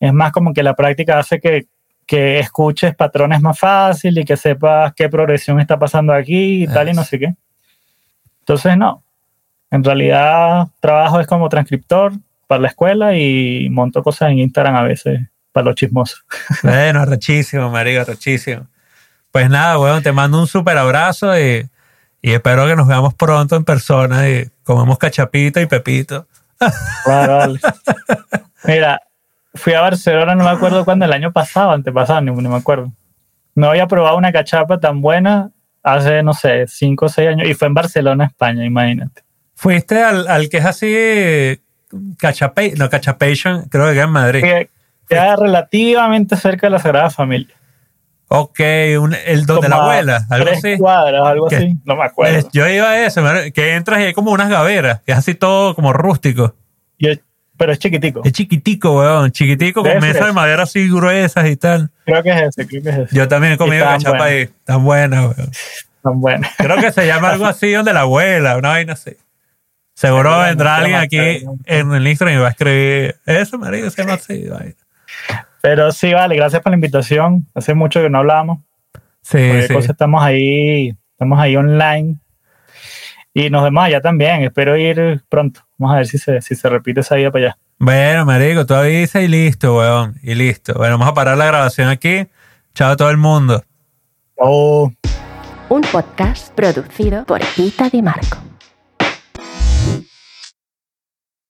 C: es más como que la práctica hace que, que escuches patrones más fácil y que sepas qué progresión está pasando aquí y tal y no sé qué. Entonces, no, en realidad, trabajo es como transcriptor para la escuela y monto cosas en Instagram a veces para los chismosos.
B: Bueno, rechísimo, marico, rechísimo. Pues nada, weón, te mando un súper abrazo y, y espero que nos veamos pronto en persona y comemos cachapita y pepito.
C: Vale, vale. Mira, fui a Barcelona, no me acuerdo cuándo, el año pasado, antepasado, ni, ni me acuerdo. No había probado una cachapa tan buena hace, no sé, cinco o seis años y fue en Barcelona, España, imagínate.
B: Fuiste al, al que es así, cachapay, no, cachapation, creo que en Madrid.
C: Que Queda relativamente cerca de la Sagrada Familia.
B: Ok, un- el donde la
C: Como a
B: abuela, algo
C: tres
B: así.
C: cuadras, algo así. No me acuerdo.
B: Es- Yo iba a eso, que entras y hay como unas gaveras, que es así todo como rústico.
C: Yo- pero es chiquitico.
B: Es chiquitico, weón, chiquitico, con mesas de madera así gruesas y tal.
C: Creo que es ese, creo que es ese.
B: Yo también he comido cachapa ahí, tan buena, weón.
C: Tan bueno.
B: Creo que se llama algo así donde la abuela, una vaina así. Seguro vendrá alguien aquí en el Instagram y va a escribir eso, marico, se llama así. vaina.
C: Pero sí, vale, gracias por la invitación. Hace mucho que no hablábamos.
B: Sí, sí.
C: cosa estamos ahí, estamos ahí online. Y nos vemos allá también. Espero ir pronto. Vamos a ver si se, si se repite esa ida para allá.
B: Bueno, marico, tú avisas y listo, weón. Y listo. Bueno, vamos a parar la grabación aquí. Chao a todo el mundo.
C: Oh.
A: Un podcast producido por Gita Di Marco.